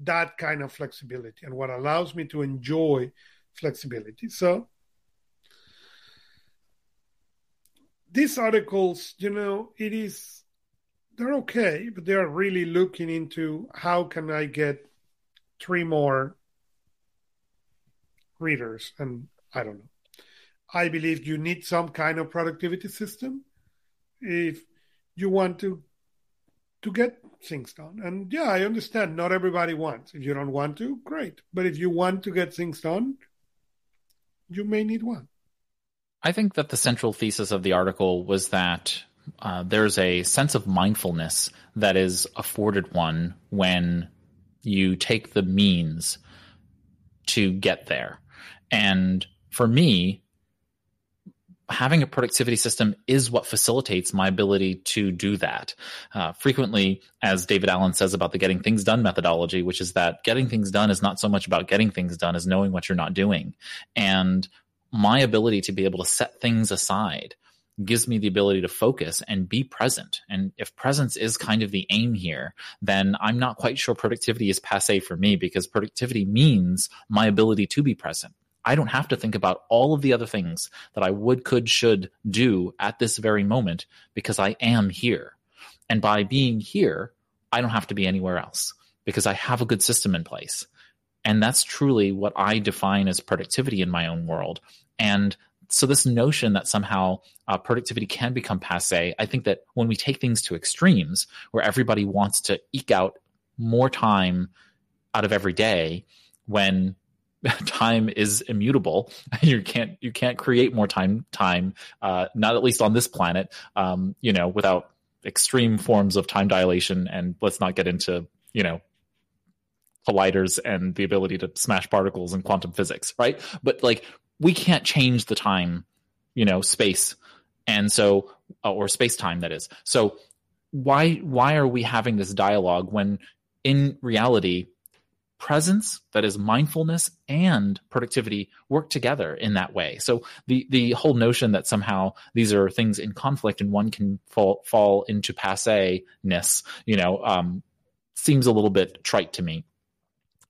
that kind of flexibility and what allows me to enjoy flexibility. So these articles, you know, it is they're okay, but they are really looking into how can I get three more readers, and I don't know. I believe you need some kind of productivity system. If you want to to get things done. And yeah, I understand not everybody wants. If you don't want to, great. But if you want to get things done, you may need one. I think that the central thesis of the article was that uh, there's a sense of mindfulness that is afforded one when you take the means to get there. And for me, having a productivity system is what facilitates my ability to do that. Uh, frequently, as David Allen says about the getting things done methodology, which is that getting things done is not so much about getting things done as knowing what you're not doing. And my ability to be able to set things aside gives me the ability to focus and be present. And if presence is kind of the aim here, then I'm not quite sure productivity is passe for me because productivity means my ability to be present. I don't have to think about all of the other things that I would, could, should do at this very moment because I am here. And by being here, I don't have to be anywhere else because I have a good system in place. And that's truly what I define as productivity in my own world. And so this notion that somehow uh, productivity can become passe, I think that when we take things to extremes, where everybody wants to eke out more time out of every day, when time is immutable, you can't you can't create more time time, uh, not at least on this planet, um, you know, without extreme forms of time dilation. And let's not get into you know colliders and the ability to smash particles and quantum physics, right? But like we can't change the time, you know, space, and so uh, or space time that is. So why why are we having this dialogue when in reality presence that is mindfulness and productivity work together in that way so the the whole notion that somehow these are things in conflict and one can fall fall into passe ness you know um, seems a little bit trite to me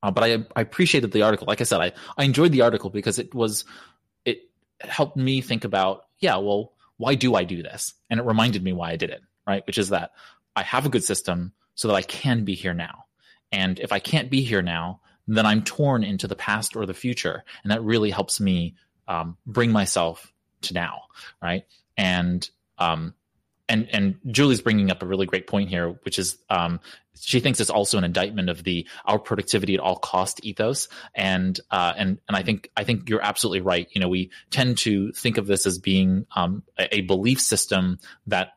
uh, but I, I appreciated the article. Like I said, I, I enjoyed the article because it was it helped me think about yeah, well, why do I do this? And it reminded me why I did it, right? Which is that I have a good system so that I can be here now. And if I can't be here now, then I'm torn into the past or the future, and that really helps me um, bring myself to now, right? And um, and and Julie's bringing up a really great point here, which is um, she thinks it's also an indictment of the our productivity at all cost ethos, and uh, and and I think I think you're absolutely right. You know, we tend to think of this as being um, a, a, belief system that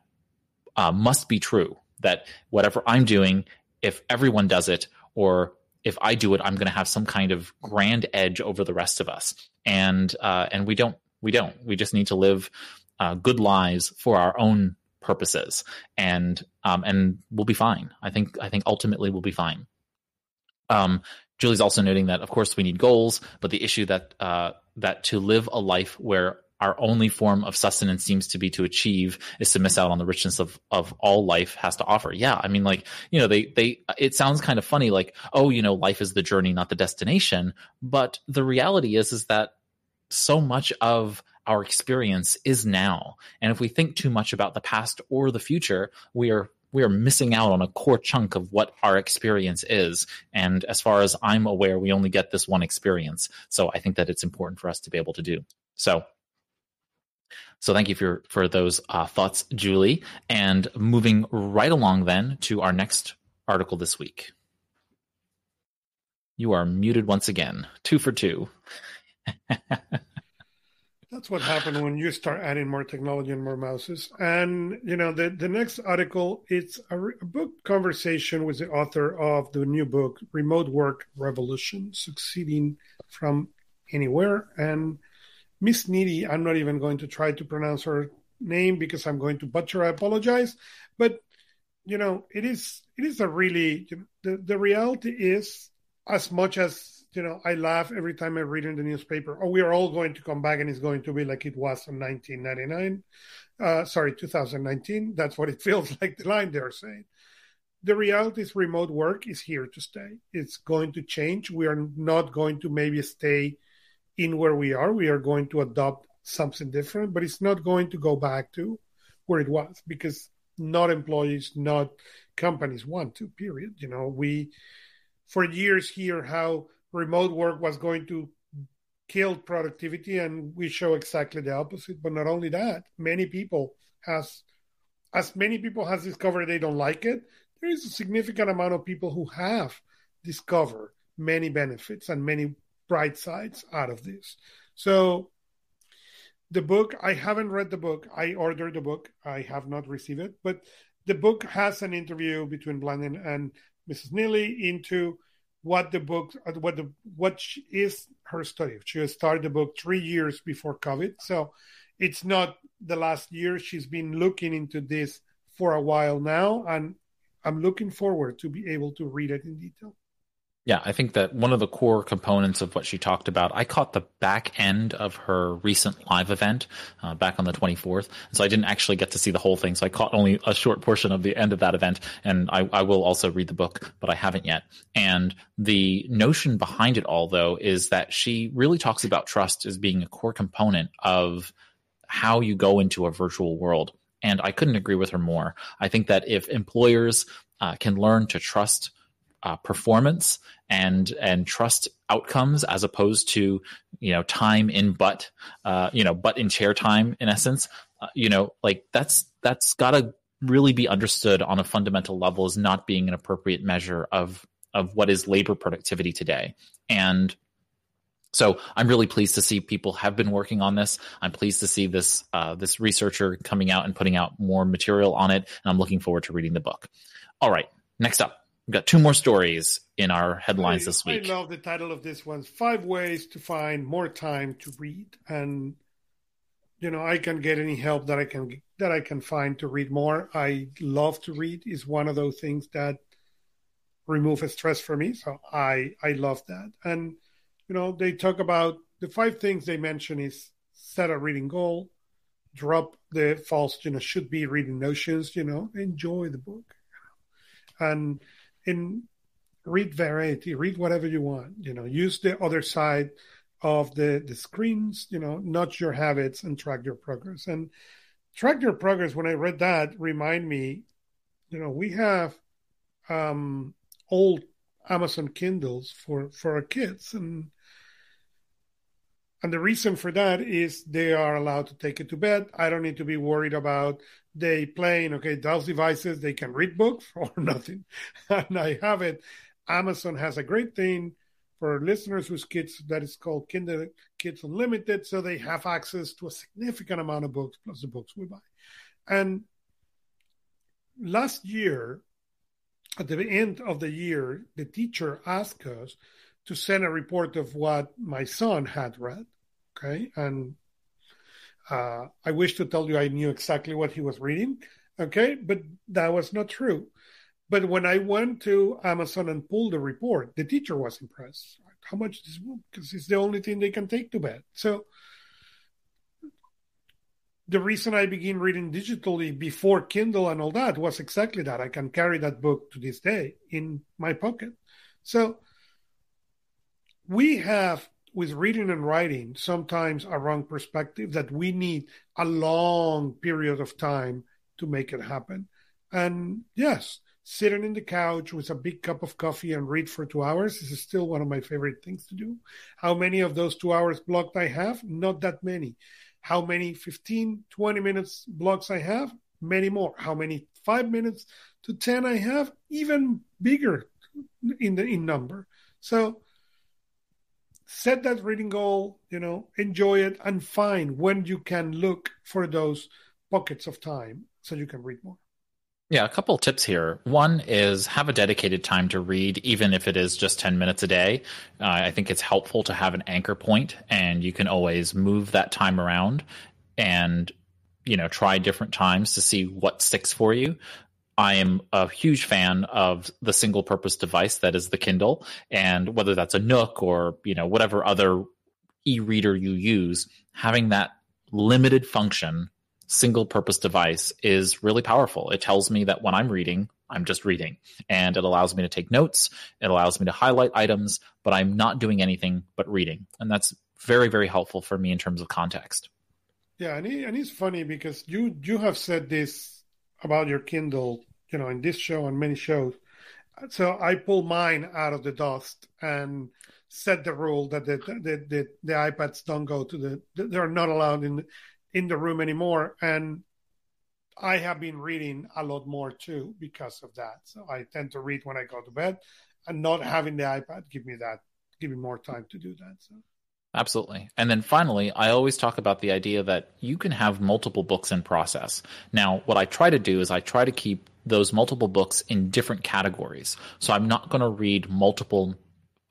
uh, must be true. That whatever I'm doing, if everyone does it, or if I do it, I'm going to have some kind of grand edge over the rest of us, and uh, and we don't we don't. We just need to live uh, good lives for our own purposes, and um, and we'll be fine. I think I think ultimately we'll be fine. Um, Julie's also noting that, of course, we need goals, but the issue that uh, that to live a life where our only form of sustenance seems to be to achieve is to miss out on the richness of of all life has to offer. Yeah, I mean, like you know, they they it sounds kind of funny, like oh, you know, life is the journey, not the destination. But the reality is, is that so much of our experience is now. And if we think too much about the past or the future, we are we are missing out on a core chunk of what our experience is. And as far as I'm aware, we only get this one experience. So I think that it's important for us to be able to do. So so thank you for for those uh, thoughts, Julie. And moving right along then to our next article this week. You are muted once again. Two for two. That's what happened when you start adding more technology and more mouses. And you know, the the next article it's a, a book conversation with the author of the new book, Remote Work Revolution: Succeeding from Anywhere. And Miss Needy, I'm not even going to try to pronounce her name because I'm going to butcher. I apologize, but you know, it is it is a really the the reality is as much as you know, I laugh every time I read in the newspaper, oh, we are all going to come back and it's going to be like it was in 1999. Uh, sorry, 2019. That's what it feels like, the line they're saying. The reality is remote work is here to stay. It's going to change. We are not going to maybe stay in where we are. We are going to adopt something different, but it's not going to go back to where it was because not employees, not companies want to, period. You know, we, for years, hear how remote work was going to kill productivity and we show exactly the opposite but not only that many people has as many people has discovered they don't like it, there is a significant amount of people who have discovered many benefits and many bright sides out of this. So the book, I haven't read the book. I ordered the book. I have not received it, but the book has an interview between Blandin and Mrs. Neeley into what the book, what the what is her study. She started the book three years before COVID, so it's not the last year. She's been looking into this for a while now, and I'm looking forward to be able to read it in detail. Yeah, I think that one of the core components of what she talked about, I caught the back end of her recent live event uh, back on the 24th. So I didn't actually get to see the whole thing. So I caught only a short portion of the end of that event. And I, I will also read the book, but I haven't yet. And the notion behind it all, though, is that she really talks about trust as being a core component of how you go into a virtual world. And I couldn't agree with her more. I think that if employers uh, can learn to trust uh, performance and and trust outcomes as opposed to you know time in butt uh, you know butt in chair time in essence uh, you know like that's that's got to really be understood on a fundamental level as not being an appropriate measure of of what is labor productivity today and so I'm really pleased to see people have been working on this. I'm pleased to see this uh, this researcher coming out and putting out more material on it, and I'm looking forward to reading the book. All right, next up, we've got two more stories in our headlines I, this week. I love the title of this one: Five Ways to Find More Time to Read. And you know, I can get any help that I can that I can find to read more. I love to read; is one of those things that remove stress for me. So I I love that and you know, they talk about the five things they mention is set a reading goal, drop the false, you know, should be reading notions, you know, enjoy the book. And read variety, read whatever you want, you know, use the other side of the, the screens, you know, nudge your habits and track your progress. And track your progress, when I read that, remind me, you know, we have um old Amazon Kindles for for our kids, and and the reason for that is they are allowed to take it to bed. I don't need to be worried about they playing, okay, those devices, they can read books or nothing. and I have it. Amazon has a great thing for listeners whose kids that is called Kindle Kids Unlimited. So they have access to a significant amount of books plus the books we buy. And last year, at the end of the year, the teacher asked us to send a report of what my son had read. Okay. And uh, I wish to tell you I knew exactly what he was reading. Okay. But that was not true. But when I went to Amazon and pulled the report, the teacher was impressed. How much this book? Because it's the only thing they can take to bed. So the reason I began reading digitally before Kindle and all that was exactly that. I can carry that book to this day in my pocket. So we have with reading and writing sometimes a wrong perspective that we need a long period of time to make it happen. And yes, sitting in the couch with a big cup of coffee and read for two hours is still one of my favorite things to do. How many of those two hours blocked I have? Not that many. How many 15, 20 minutes blocks I have? Many more. How many five minutes to 10 I have? Even bigger in the in number. So set that reading goal, you know, enjoy it and find when you can look for those pockets of time so you can read more. Yeah, a couple tips here. One is have a dedicated time to read, even if it is just 10 minutes a day. Uh, I think it's helpful to have an anchor point and you can always move that time around and, you know, try different times to see what sticks for you. I am a huge fan of the single purpose device that is the Kindle and whether that's a Nook or, you know, whatever other e-reader you use, having that limited function single purpose device is really powerful. It tells me that when I'm reading, I'm just reading and it allows me to take notes. It allows me to highlight items, but I'm not doing anything but reading. And that's very, very helpful for me in terms of context. Yeah. And, and it's funny because you, you have said this about your Kindle you know, in this show and many shows. So I pull mine out of the dust and set the rule that the the, the, the iPads don't go to the they're not allowed in in the room anymore. And I have been reading a lot more too because of that. So I tend to read when I go to bed, and not having the iPad give me that, give me more time to do that. So. Absolutely. And then finally, I always talk about the idea that you can have multiple books in process. Now, what I try to do is I try to keep those multiple books in different categories. So I'm not going to read multiple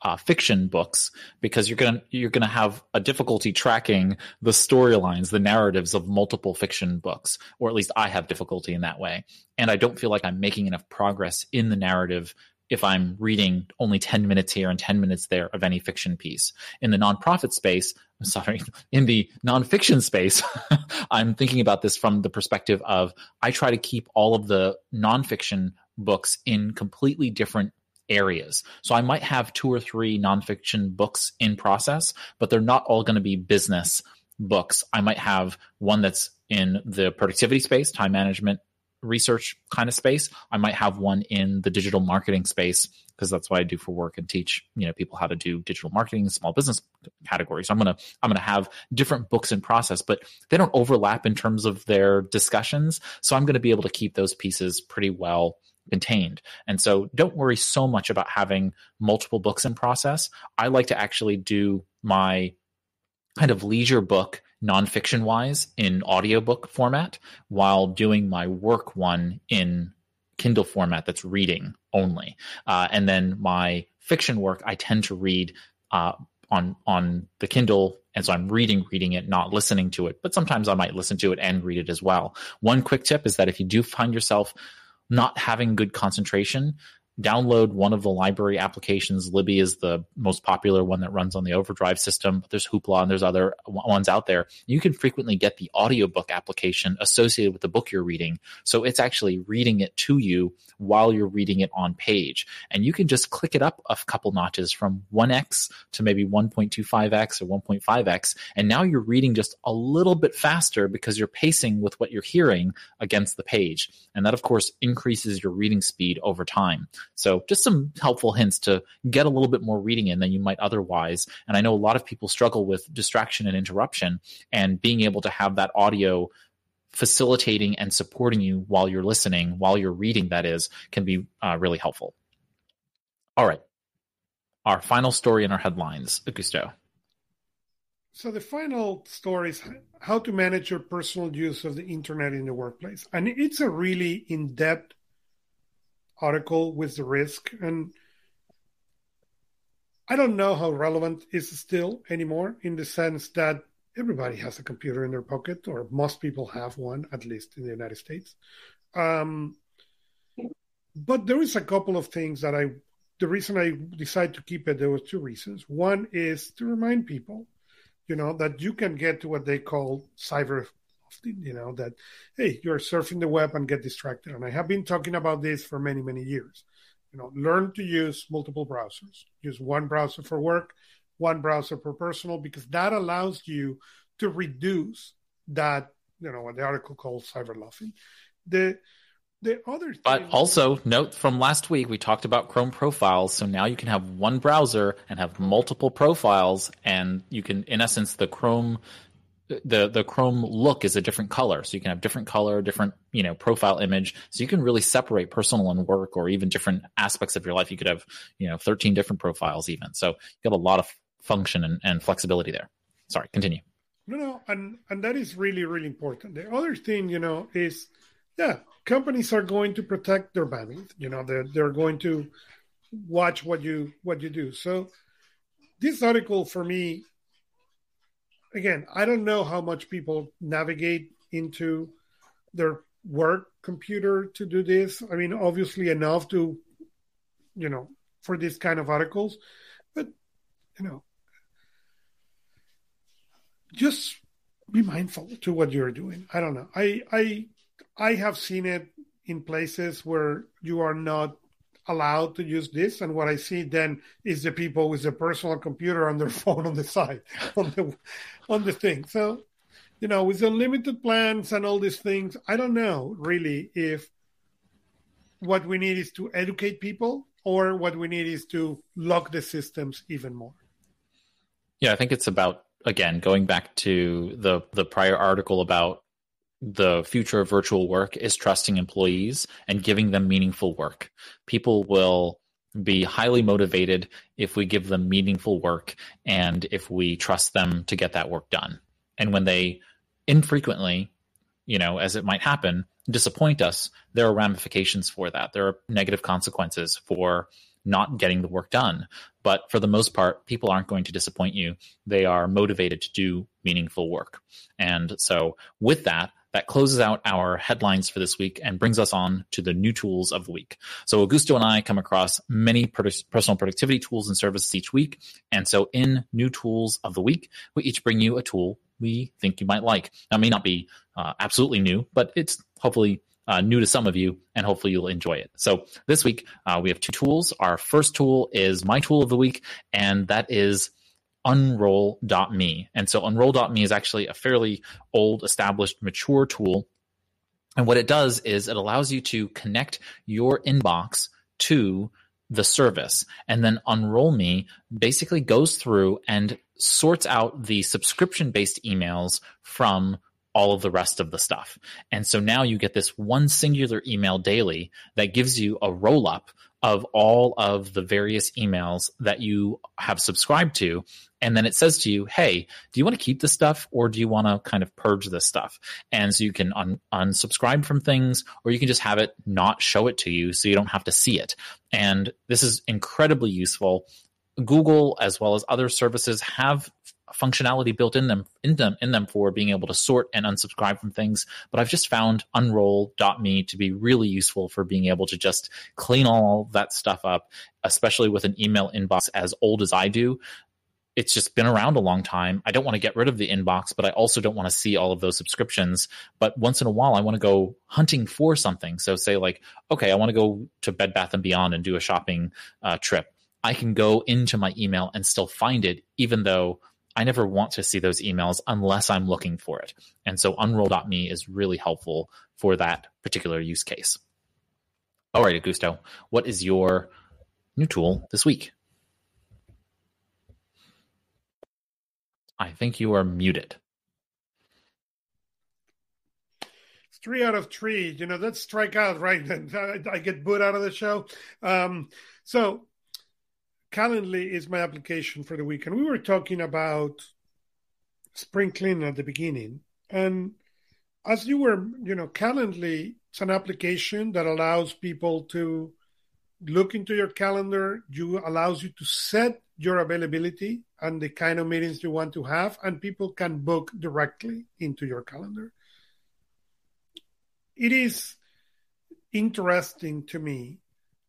uh, fiction books because you're gonna you're gonna have a difficulty tracking the storylines, the narratives of multiple fiction books, or at least I have difficulty in that way. And I don't feel like I'm making enough progress in the narrative if I'm reading only 10 minutes here and 10 minutes there of any fiction piece. In the nonprofit space, I'm sorry, in the nonfiction space, I'm thinking about this from the perspective of I try to keep all of the nonfiction books in completely different areas. So I might have two or three nonfiction books in process, but they're not all going to be business books. I might have one that's in the productivity space, time management, research kind of space. I might have one in the digital marketing space because that's what I do for work and teach, you know, people how to do digital marketing in small business categories. So I'm going to I'm going to have different books in process, but they don't overlap in terms of their discussions. So I'm going to be able to keep those pieces pretty well contained. And so don't worry so much about having multiple books in process. I like to actually do my kind of leisure book nonfiction wise in audiobook format while doing my work one in Kindle format that's reading only. Uh, and then my fiction work, I tend to read uh, on on the Kindle, and so I'm reading, reading it, not listening to it. But sometimes I might listen to it and read it as well. One quick tip is that if you do find yourself not having good concentration, download one of the library applications. Libby is the most popular one that runs on the Overdrive system, but there's Hoopla and there's other ones out there. You can frequently get the audiobook application associated with the book you're reading. So it's actually reading it to you while you're reading it on page. And you can just click it up a couple notches from 1x to maybe 1.25x or 1.5x. And now you're reading just a little bit faster because you're pacing with what you're hearing against the page. And that, of course, increases your reading speed over time. So just some helpful hints to get a little bit more reading in than you might otherwise. And I know a lot of people struggle with distraction and interruption and being able to have that audio facilitating and supporting you while you're listening, while you're reading, that is, can be uh, really helpful. All right. Our final story in our headlines, Augusto. So the final story is how to manage your personal use of the internet in the workplace. And it's a really in-depth article with the risk. And I don't know how relevant is still anymore in the sense that everybody has a computer in their pocket, or most people have one, at least in the United States. Um, but there is a couple of things that I, the reason I decided to keep it, there were two reasons. One is to remind people, you know, that you can get to what they call cyber you know that hey you're surfing the web and get distracted. And i have been talking about this for many many years. You know learn to use multiple browsers. Use one browser for work one browser for personal because that allows you to reduce that you know what the article called cyber loafing the the other thing, but also note from last week we talked about chrome profiles. So now you can have one browser and have multiple profiles and you can in essence the chrome the the Chrome look is a different color, so you can have different color, different you know profile image, so you can really separate personal and work, or even different aspects of your life. You could have you know 13 different profiles even, so you have a lot of function and, and flexibility there. Sorry, continue. No, no, and and that is really really important. The other thing, you know, is yeah, companies are going to protect their bandwidth. You know, they're they're going to watch what you what you do. So this article for me again, I don't know how much people navigate into their work computer to do this. I mean, obviously enough to, you know, for this kind of articles, but you know, just be mindful to what you're doing. I don't know. I I I have seen it in places where you are not allowed to use this. And what I see then is the people with a personal computer on their phone on the side, on the on the thing. So, you know, with unlimited plans and all these things, I don't know really if what we need is to educate people or what we need is to lock the systems even more. Yeah, I think it's about again going back to the the prior article about the future of virtual work is trusting employees and giving them meaningful work. People will be highly motivated if we give them meaningful work and if we trust them to get that work done. And when they infrequently, you know, as it might happen, disappoint us, there are ramifications for that. There are negative consequences for not getting the work done. But for the most part, people aren't going to disappoint you. They are motivated to do meaningful work. And so, with that, that closes out our headlines for this week and brings us on to the new tools of the week. So Augusto and I come across many personal productivity tools and services each week. And so in new tools of the week, we each bring you a tool we think you might like. Now, it may not be uh, absolutely new, but it's hopefully uh, new to some of you, and hopefully you'll enjoy it. So this week uh, we have two tools. Our first tool is my tool of the week, and that is unroll.me. And so unroll.me is actually a fairly old, established, mature tool. And what it does is it allows you to connect your inbox to the service. And then Unroll Me basically goes through and sorts out the subscription based emails from all of the rest of the stuff. And so now you get this one singular email daily that gives you a roll up of all of the various emails that you have subscribed to. And then it says to you, Hey, do you want to keep this stuff or do you want to kind of purge this stuff? And so you can un- unsubscribe from things or you can just have it not show it to you so you don't have to see it. And this is incredibly useful. Google, as well as other services, have functionality built in them in them in them for being able to sort and unsubscribe from things. But I've just found unroll.me to be really useful for being able to just clean all that stuff up, especially with an email inbox as old as I do. It's just been around a long time. I don't want to get rid of the inbox, but I also don't want to see all of those subscriptions. But once in a while, I want to go hunting for something. So, say like, okay, I want to go to Bed Bath and Beyond and do a shopping uh, trip. I can go into my email and still find it, even though I never want to see those emails unless I'm looking for it. And so unroll.me is really helpful for that particular use case. All right, Augusto, what is your new tool this week? I think you are muted. Three out of three. You know, that's strike out, right? Then. I get booed out of the show. Um, so Calendly is my application for the week. And we were talking about spring cleaning at the beginning. And as you were, you know, Calendly, it's an application that allows people to look into your calendar. You allows you to set your availability and the kind of meetings you want to have, and people can book directly into your calendar. It is interesting to me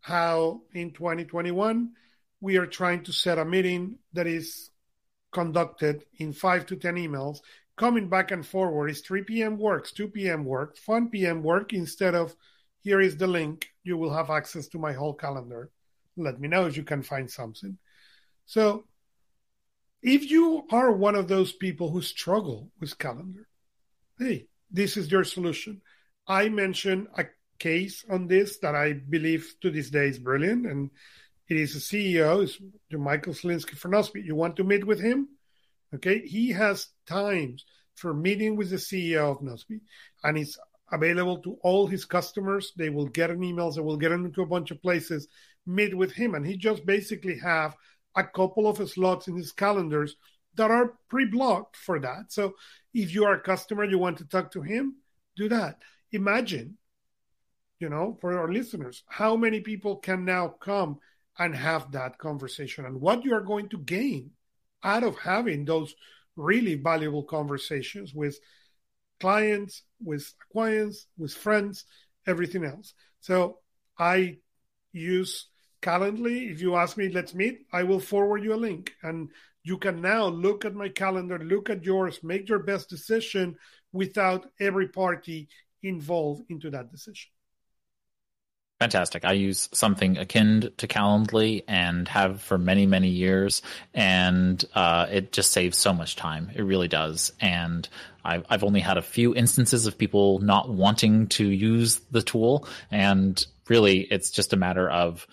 how in 2021 we are trying to set a meeting that is conducted in five to 10 emails, coming back and forward. Is 3 p.m. works, 2 p.m. work, 1 p.m. work instead of here is the link. You will have access to my whole calendar. Let me know if you can find something. So, if you are one of those people who struggle with calendar, hey, this is your solution. I mentioned a case on this that I believe to this day is brilliant, and it is a CEO, is Michael Sliwinski for Nozbe. You want to meet with him? Okay, he has times for meeting with the CEO of Nozbe, and it's available to all his customers. They will get an emails, they will get into a bunch of places, meet with him, and he just basically have a couple of slots in his calendars that are pre-blocked for that. So if you are a customer, you want to talk to him, do that. Imagine, you know, for our listeners, how many people can now come and have that conversation and what you are going to gain out of having those really valuable conversations with clients, with clients, with friends, everything else. So I use Calendly. If you ask me, let's meet, I will forward you a link. And you can now look at my calendar, look at yours, make your best decision without every party involved into that decision. Fantastic. I use something akin to Calendly and have for many, many years, and uh, it just saves so much time. It really does. And I've, I've only had a few instances of people not wanting to use the tool, and really, it's just a matter of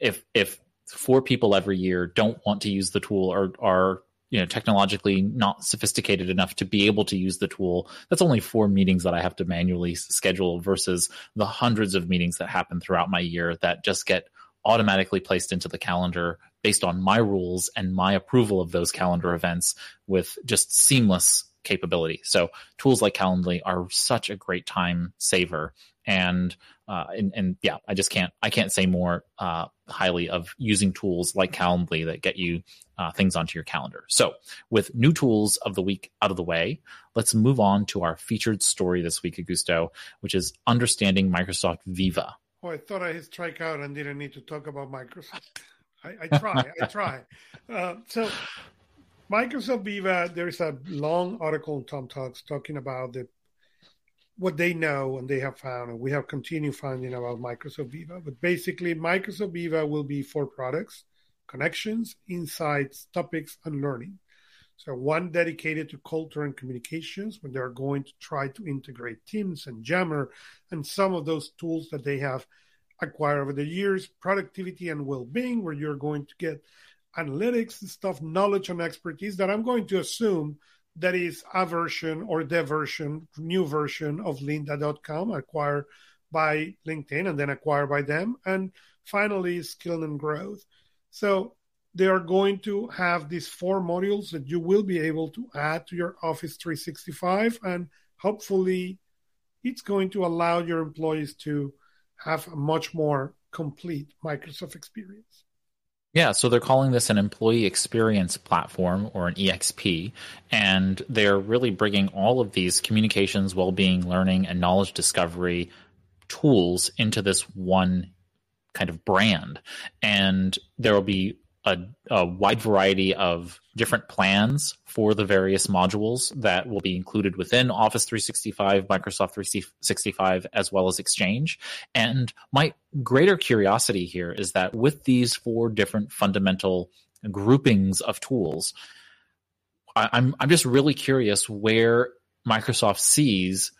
if if four people every year don't want to use the tool or are you know technologically not sophisticated enough to be able to use the tool that's only four meetings that i have to manually schedule versus the hundreds of meetings that happen throughout my year that just get automatically placed into the calendar based on my rules and my approval of those calendar events with just seamless capability. So tools like Calendly are such a great time saver. And, uh, and, and yeah, I just can't, I can't say more, uh, highly of using tools like Calendly that get you, uh, things onto your calendar. So with new tools of the week out of the way, let's move on to our featured story this week, Augusto, which is understanding Microsoft Viva. Oh, I thought I had strike out and didn't need to talk about Microsoft. I, I try, I try. Uh, so Microsoft Viva, there's a long article in Tom Talks talking about the what they know and they have found, and we have continued finding about Microsoft Viva. But basically, Microsoft Viva will be four products: connections, insights, topics, and learning. So one dedicated to culture and communications, when they're going to try to integrate Teams and Yammer and some of those tools that they have acquired over the years. Productivity and well-being, where you're going to get analytics stuff, knowledge and expertise that I'm going to assume that is a version or the version, new version of lynda.com acquired by LinkedIn and then acquired by them. And finally, skill and growth. So they are going to have these four modules that you will be able to add to your Office 365. And hopefully, it's going to allow your employees to have a much more complete Microsoft experience. Yeah, so they're calling this an employee experience platform or an EXP, and they're really bringing all of these communications, well-being, learning, and knowledge discovery tools into this one kind of brand. And there will be a, a, wide variety of different plans for the various modules that will be included within Office 365, Microsoft 365, as well as Exchange. And my greater curiosity here is that with these four different fundamental groupings of tools, I, I'm I'm just really curious where Microsoft sees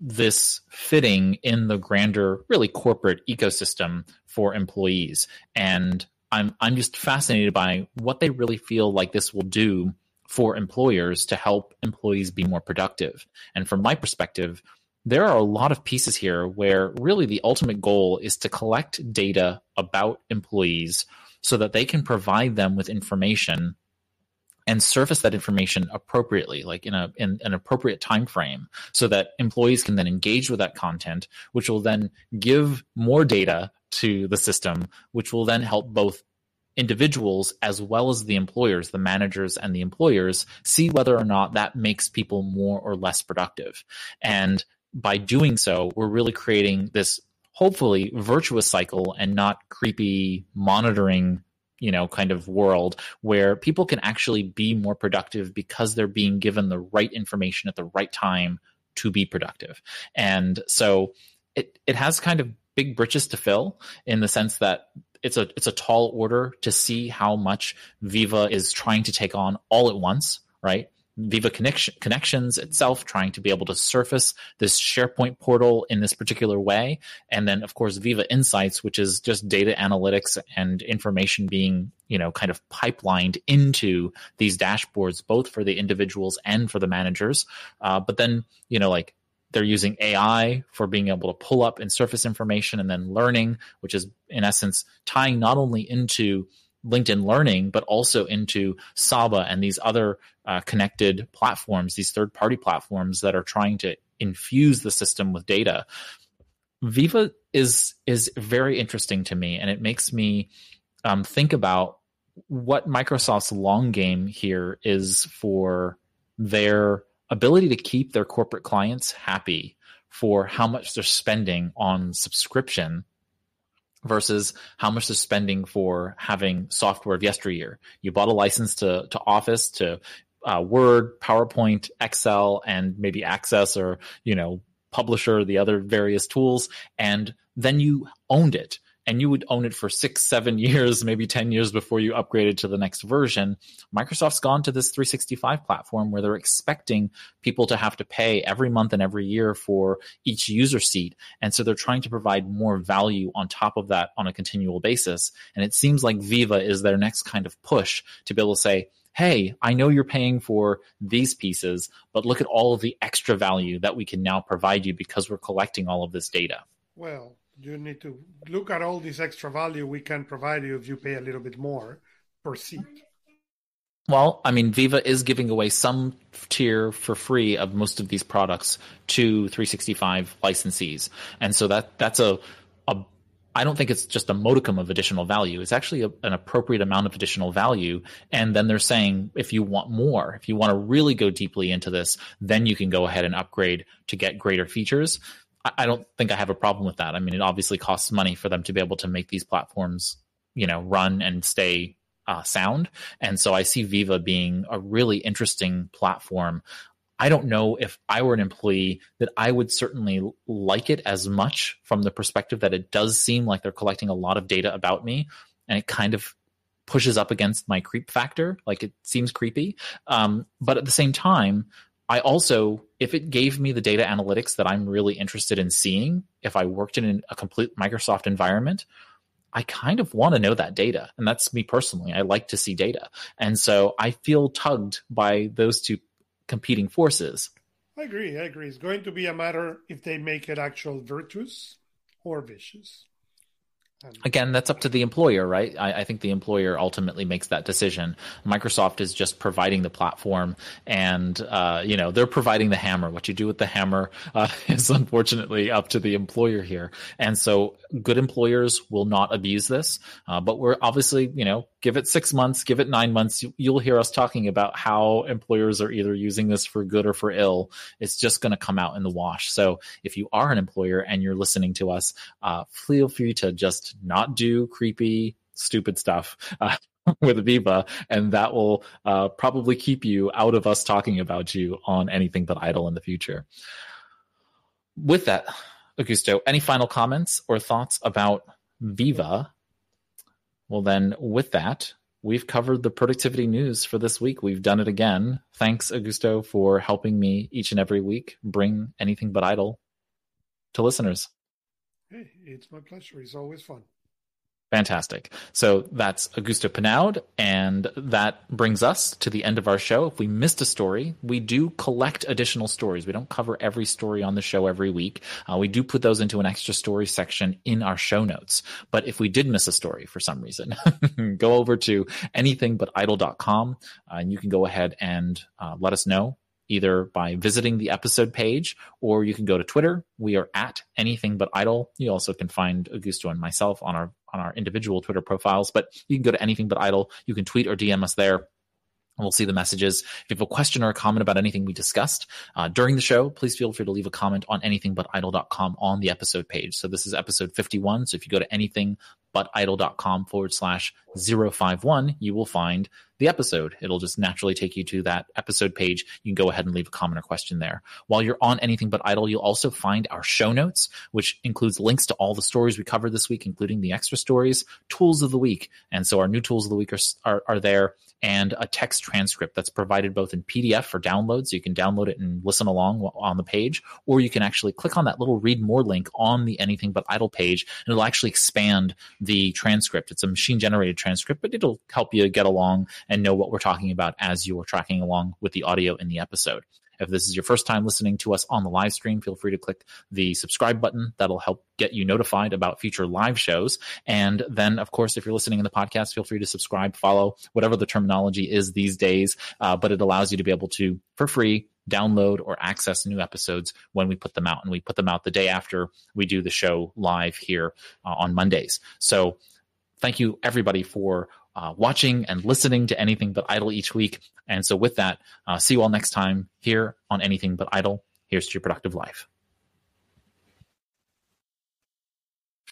this fitting in the grander, really corporate ecosystem for employees. And I'm I'm just fascinated by what they really feel like this will do for employers to help employees be more productive. And from my perspective, there are a lot of pieces here where really the ultimate goal is to collect data about employees so that they can provide them with information and surface that information appropriately like in a in an appropriate time frame so that employees can then engage with that content which will then give more data to the system which will then help both individuals as well as the employers the managers and the employers see whether or not that makes people more or less productive. And by doing so we're really creating this hopefully virtuous cycle and not creepy monitoring you know kind of world where people can actually be more productive because they're being given the right information at the right time to be productive and so it it has kind of big britches to fill in the sense that it's a it's a tall order to see how much Viva is trying to take on all at once, right? Viva Connection, Connections itself trying to be able to surface this SharePoint portal in this particular way. And then, of course, Viva Insights, which is just data analytics and information being, you know, kind of pipelined into these dashboards, both for the individuals and for the managers. Uh, but then, you know, like they're using AI for being able to pull up and surface information and then learning, which is in essence tying not only into LinkedIn Learning, but also into Saba and these other uh, connected platforms, these third party platforms that are trying to infuse the system with data. Viva is is very interesting to me, and it makes me um, think about what Microsoft's long game here is for their ability to keep their corporate clients happy for how much they're spending on subscription versus how much they're spending for having software of yesteryear. You bought a license to, to Office, to uh, Word, PowerPoint, Excel, and maybe Access or, you know, Publisher, the other various tools, and then you owned it and you would own it for six, seven years, maybe 10 years before you upgraded to the next version. Microsoft's gone to this 365 platform where they're expecting people to have to pay every month and every year for each user seat. And so they're trying to provide more value on top of that on a continual basis. And it seems like Viva is their next kind of push to be able to say, hey, I know you're paying for these pieces, but look at all of the extra value that we can now provide you because we're collecting all of this data. Well, you need to look at all this extra value we can provide you if you pay a little bit more per seat. Well, I mean, Viva is giving away some tier for free of most of these products to 365 licensees, and so that that's a a I don't think it's just a modicum of additional value. It's actually a, an appropriate amount of additional value. And then they're saying if you want more, if you want to really go deeply into this, then you can go ahead and upgrade to get greater features. I, don't think I have a problem with that. I mean, it obviously costs money for them to be able to make these platforms, you know, run and stay uh, sound. And so I see Viva being a really interesting platform I don't know if I were an employee that I would certainly like it as much from the perspective that it does seem like they're collecting a lot of data about me and it kind of pushes up against my creep factor. Like it seems creepy. Um, but at the same time, I also, if it gave me the data analytics that I'm really interested in seeing, if I worked in a complete Microsoft environment, I kind of want to know that data. And that's me personally. I like to see data. And so I feel tugged by those two competing forces. I agree. I agree. It's going to be a matter if they make it actual virtuous or vicious. Again, that's up to the employer, right? I, I, think the employer ultimately makes that decision. Microsoft is just providing the platform, and uh, you know they're providing the hammer. What you do with the hammer uh, is unfortunately up to the employer here. And so, good employers will not abuse this, uh, but we're obviously, you know, give it six months, give it nine months. You, you'll hear us talking about how employers are either using this for good or for ill. It's just going to come out in the wash. So, if you are an employer and you're listening to us, uh, feel free to just not do creepy, stupid stuff. Uh, with Viva, and that will uh, probably keep you out of us talking about you on anything but idle in the future. With that, Augusto, any final comments or thoughts about Viva? Well, then, with that, we've covered the productivity news for this week. We've done it again. Thanks, Augusto, for helping me each and every week bring anything but idle to listeners. Hey, it's my pleasure. It's always fun. Fantastic. So that's Augusto Pinaud, and that brings us to the end of our show. If we missed a story, we do collect additional stories. We don't cover every story on the show every week. Uh, we do put those into an extra story section in our show notes. But if we did miss a story for some reason, go over to anythingbutidle.com uh, and you can go ahead and uh, let us know either by visiting the episode page or you can go to Twitter. We are at anything but idle. You also can find Augusto and myself on our on our individual Twitter profiles, but you can go to anything but idle. You can tweet or DM us there. We'll see the messages. If you have a question or a comment about anything we discussed uh, during the show, please feel free to leave a comment on anythingbutidle.com on the episode page. So this is episode 51. So if you go to anythingbutidle.com forward slash 051, you will find the episode. It'll just naturally take you to that episode page. You can go ahead and leave a comment or question there. While you're on anything but idle, you'll also find our show notes, which includes links to all the stories we covered this week, including the extra stories, tools of the week. And so our new tools of the week are, are, are there and a text transcript that's provided both in PDF for download. So you can download it and listen along on the page, or you can actually click on that little read more link on the anything but idle page and it'll actually expand the transcript. It's a machine generated transcript, but it'll help you get along and know what we're talking about as you're tracking along with the audio in the episode. If this is your first time listening to us on the live stream, feel free to click the subscribe button. That'll help get you notified about future live shows. And then, of course, if you're listening in the podcast, feel free to subscribe, follow, whatever the terminology is these days. Uh, but it allows you to be able to, for free, download or access new episodes when we put them out. And we put them out the day after we do the show live here uh, on Mondays. So thank you everybody for uh, watching and listening to anything but idle each week. And so with that, uh, see you all next time here on anything but idle. Here's to your productive life.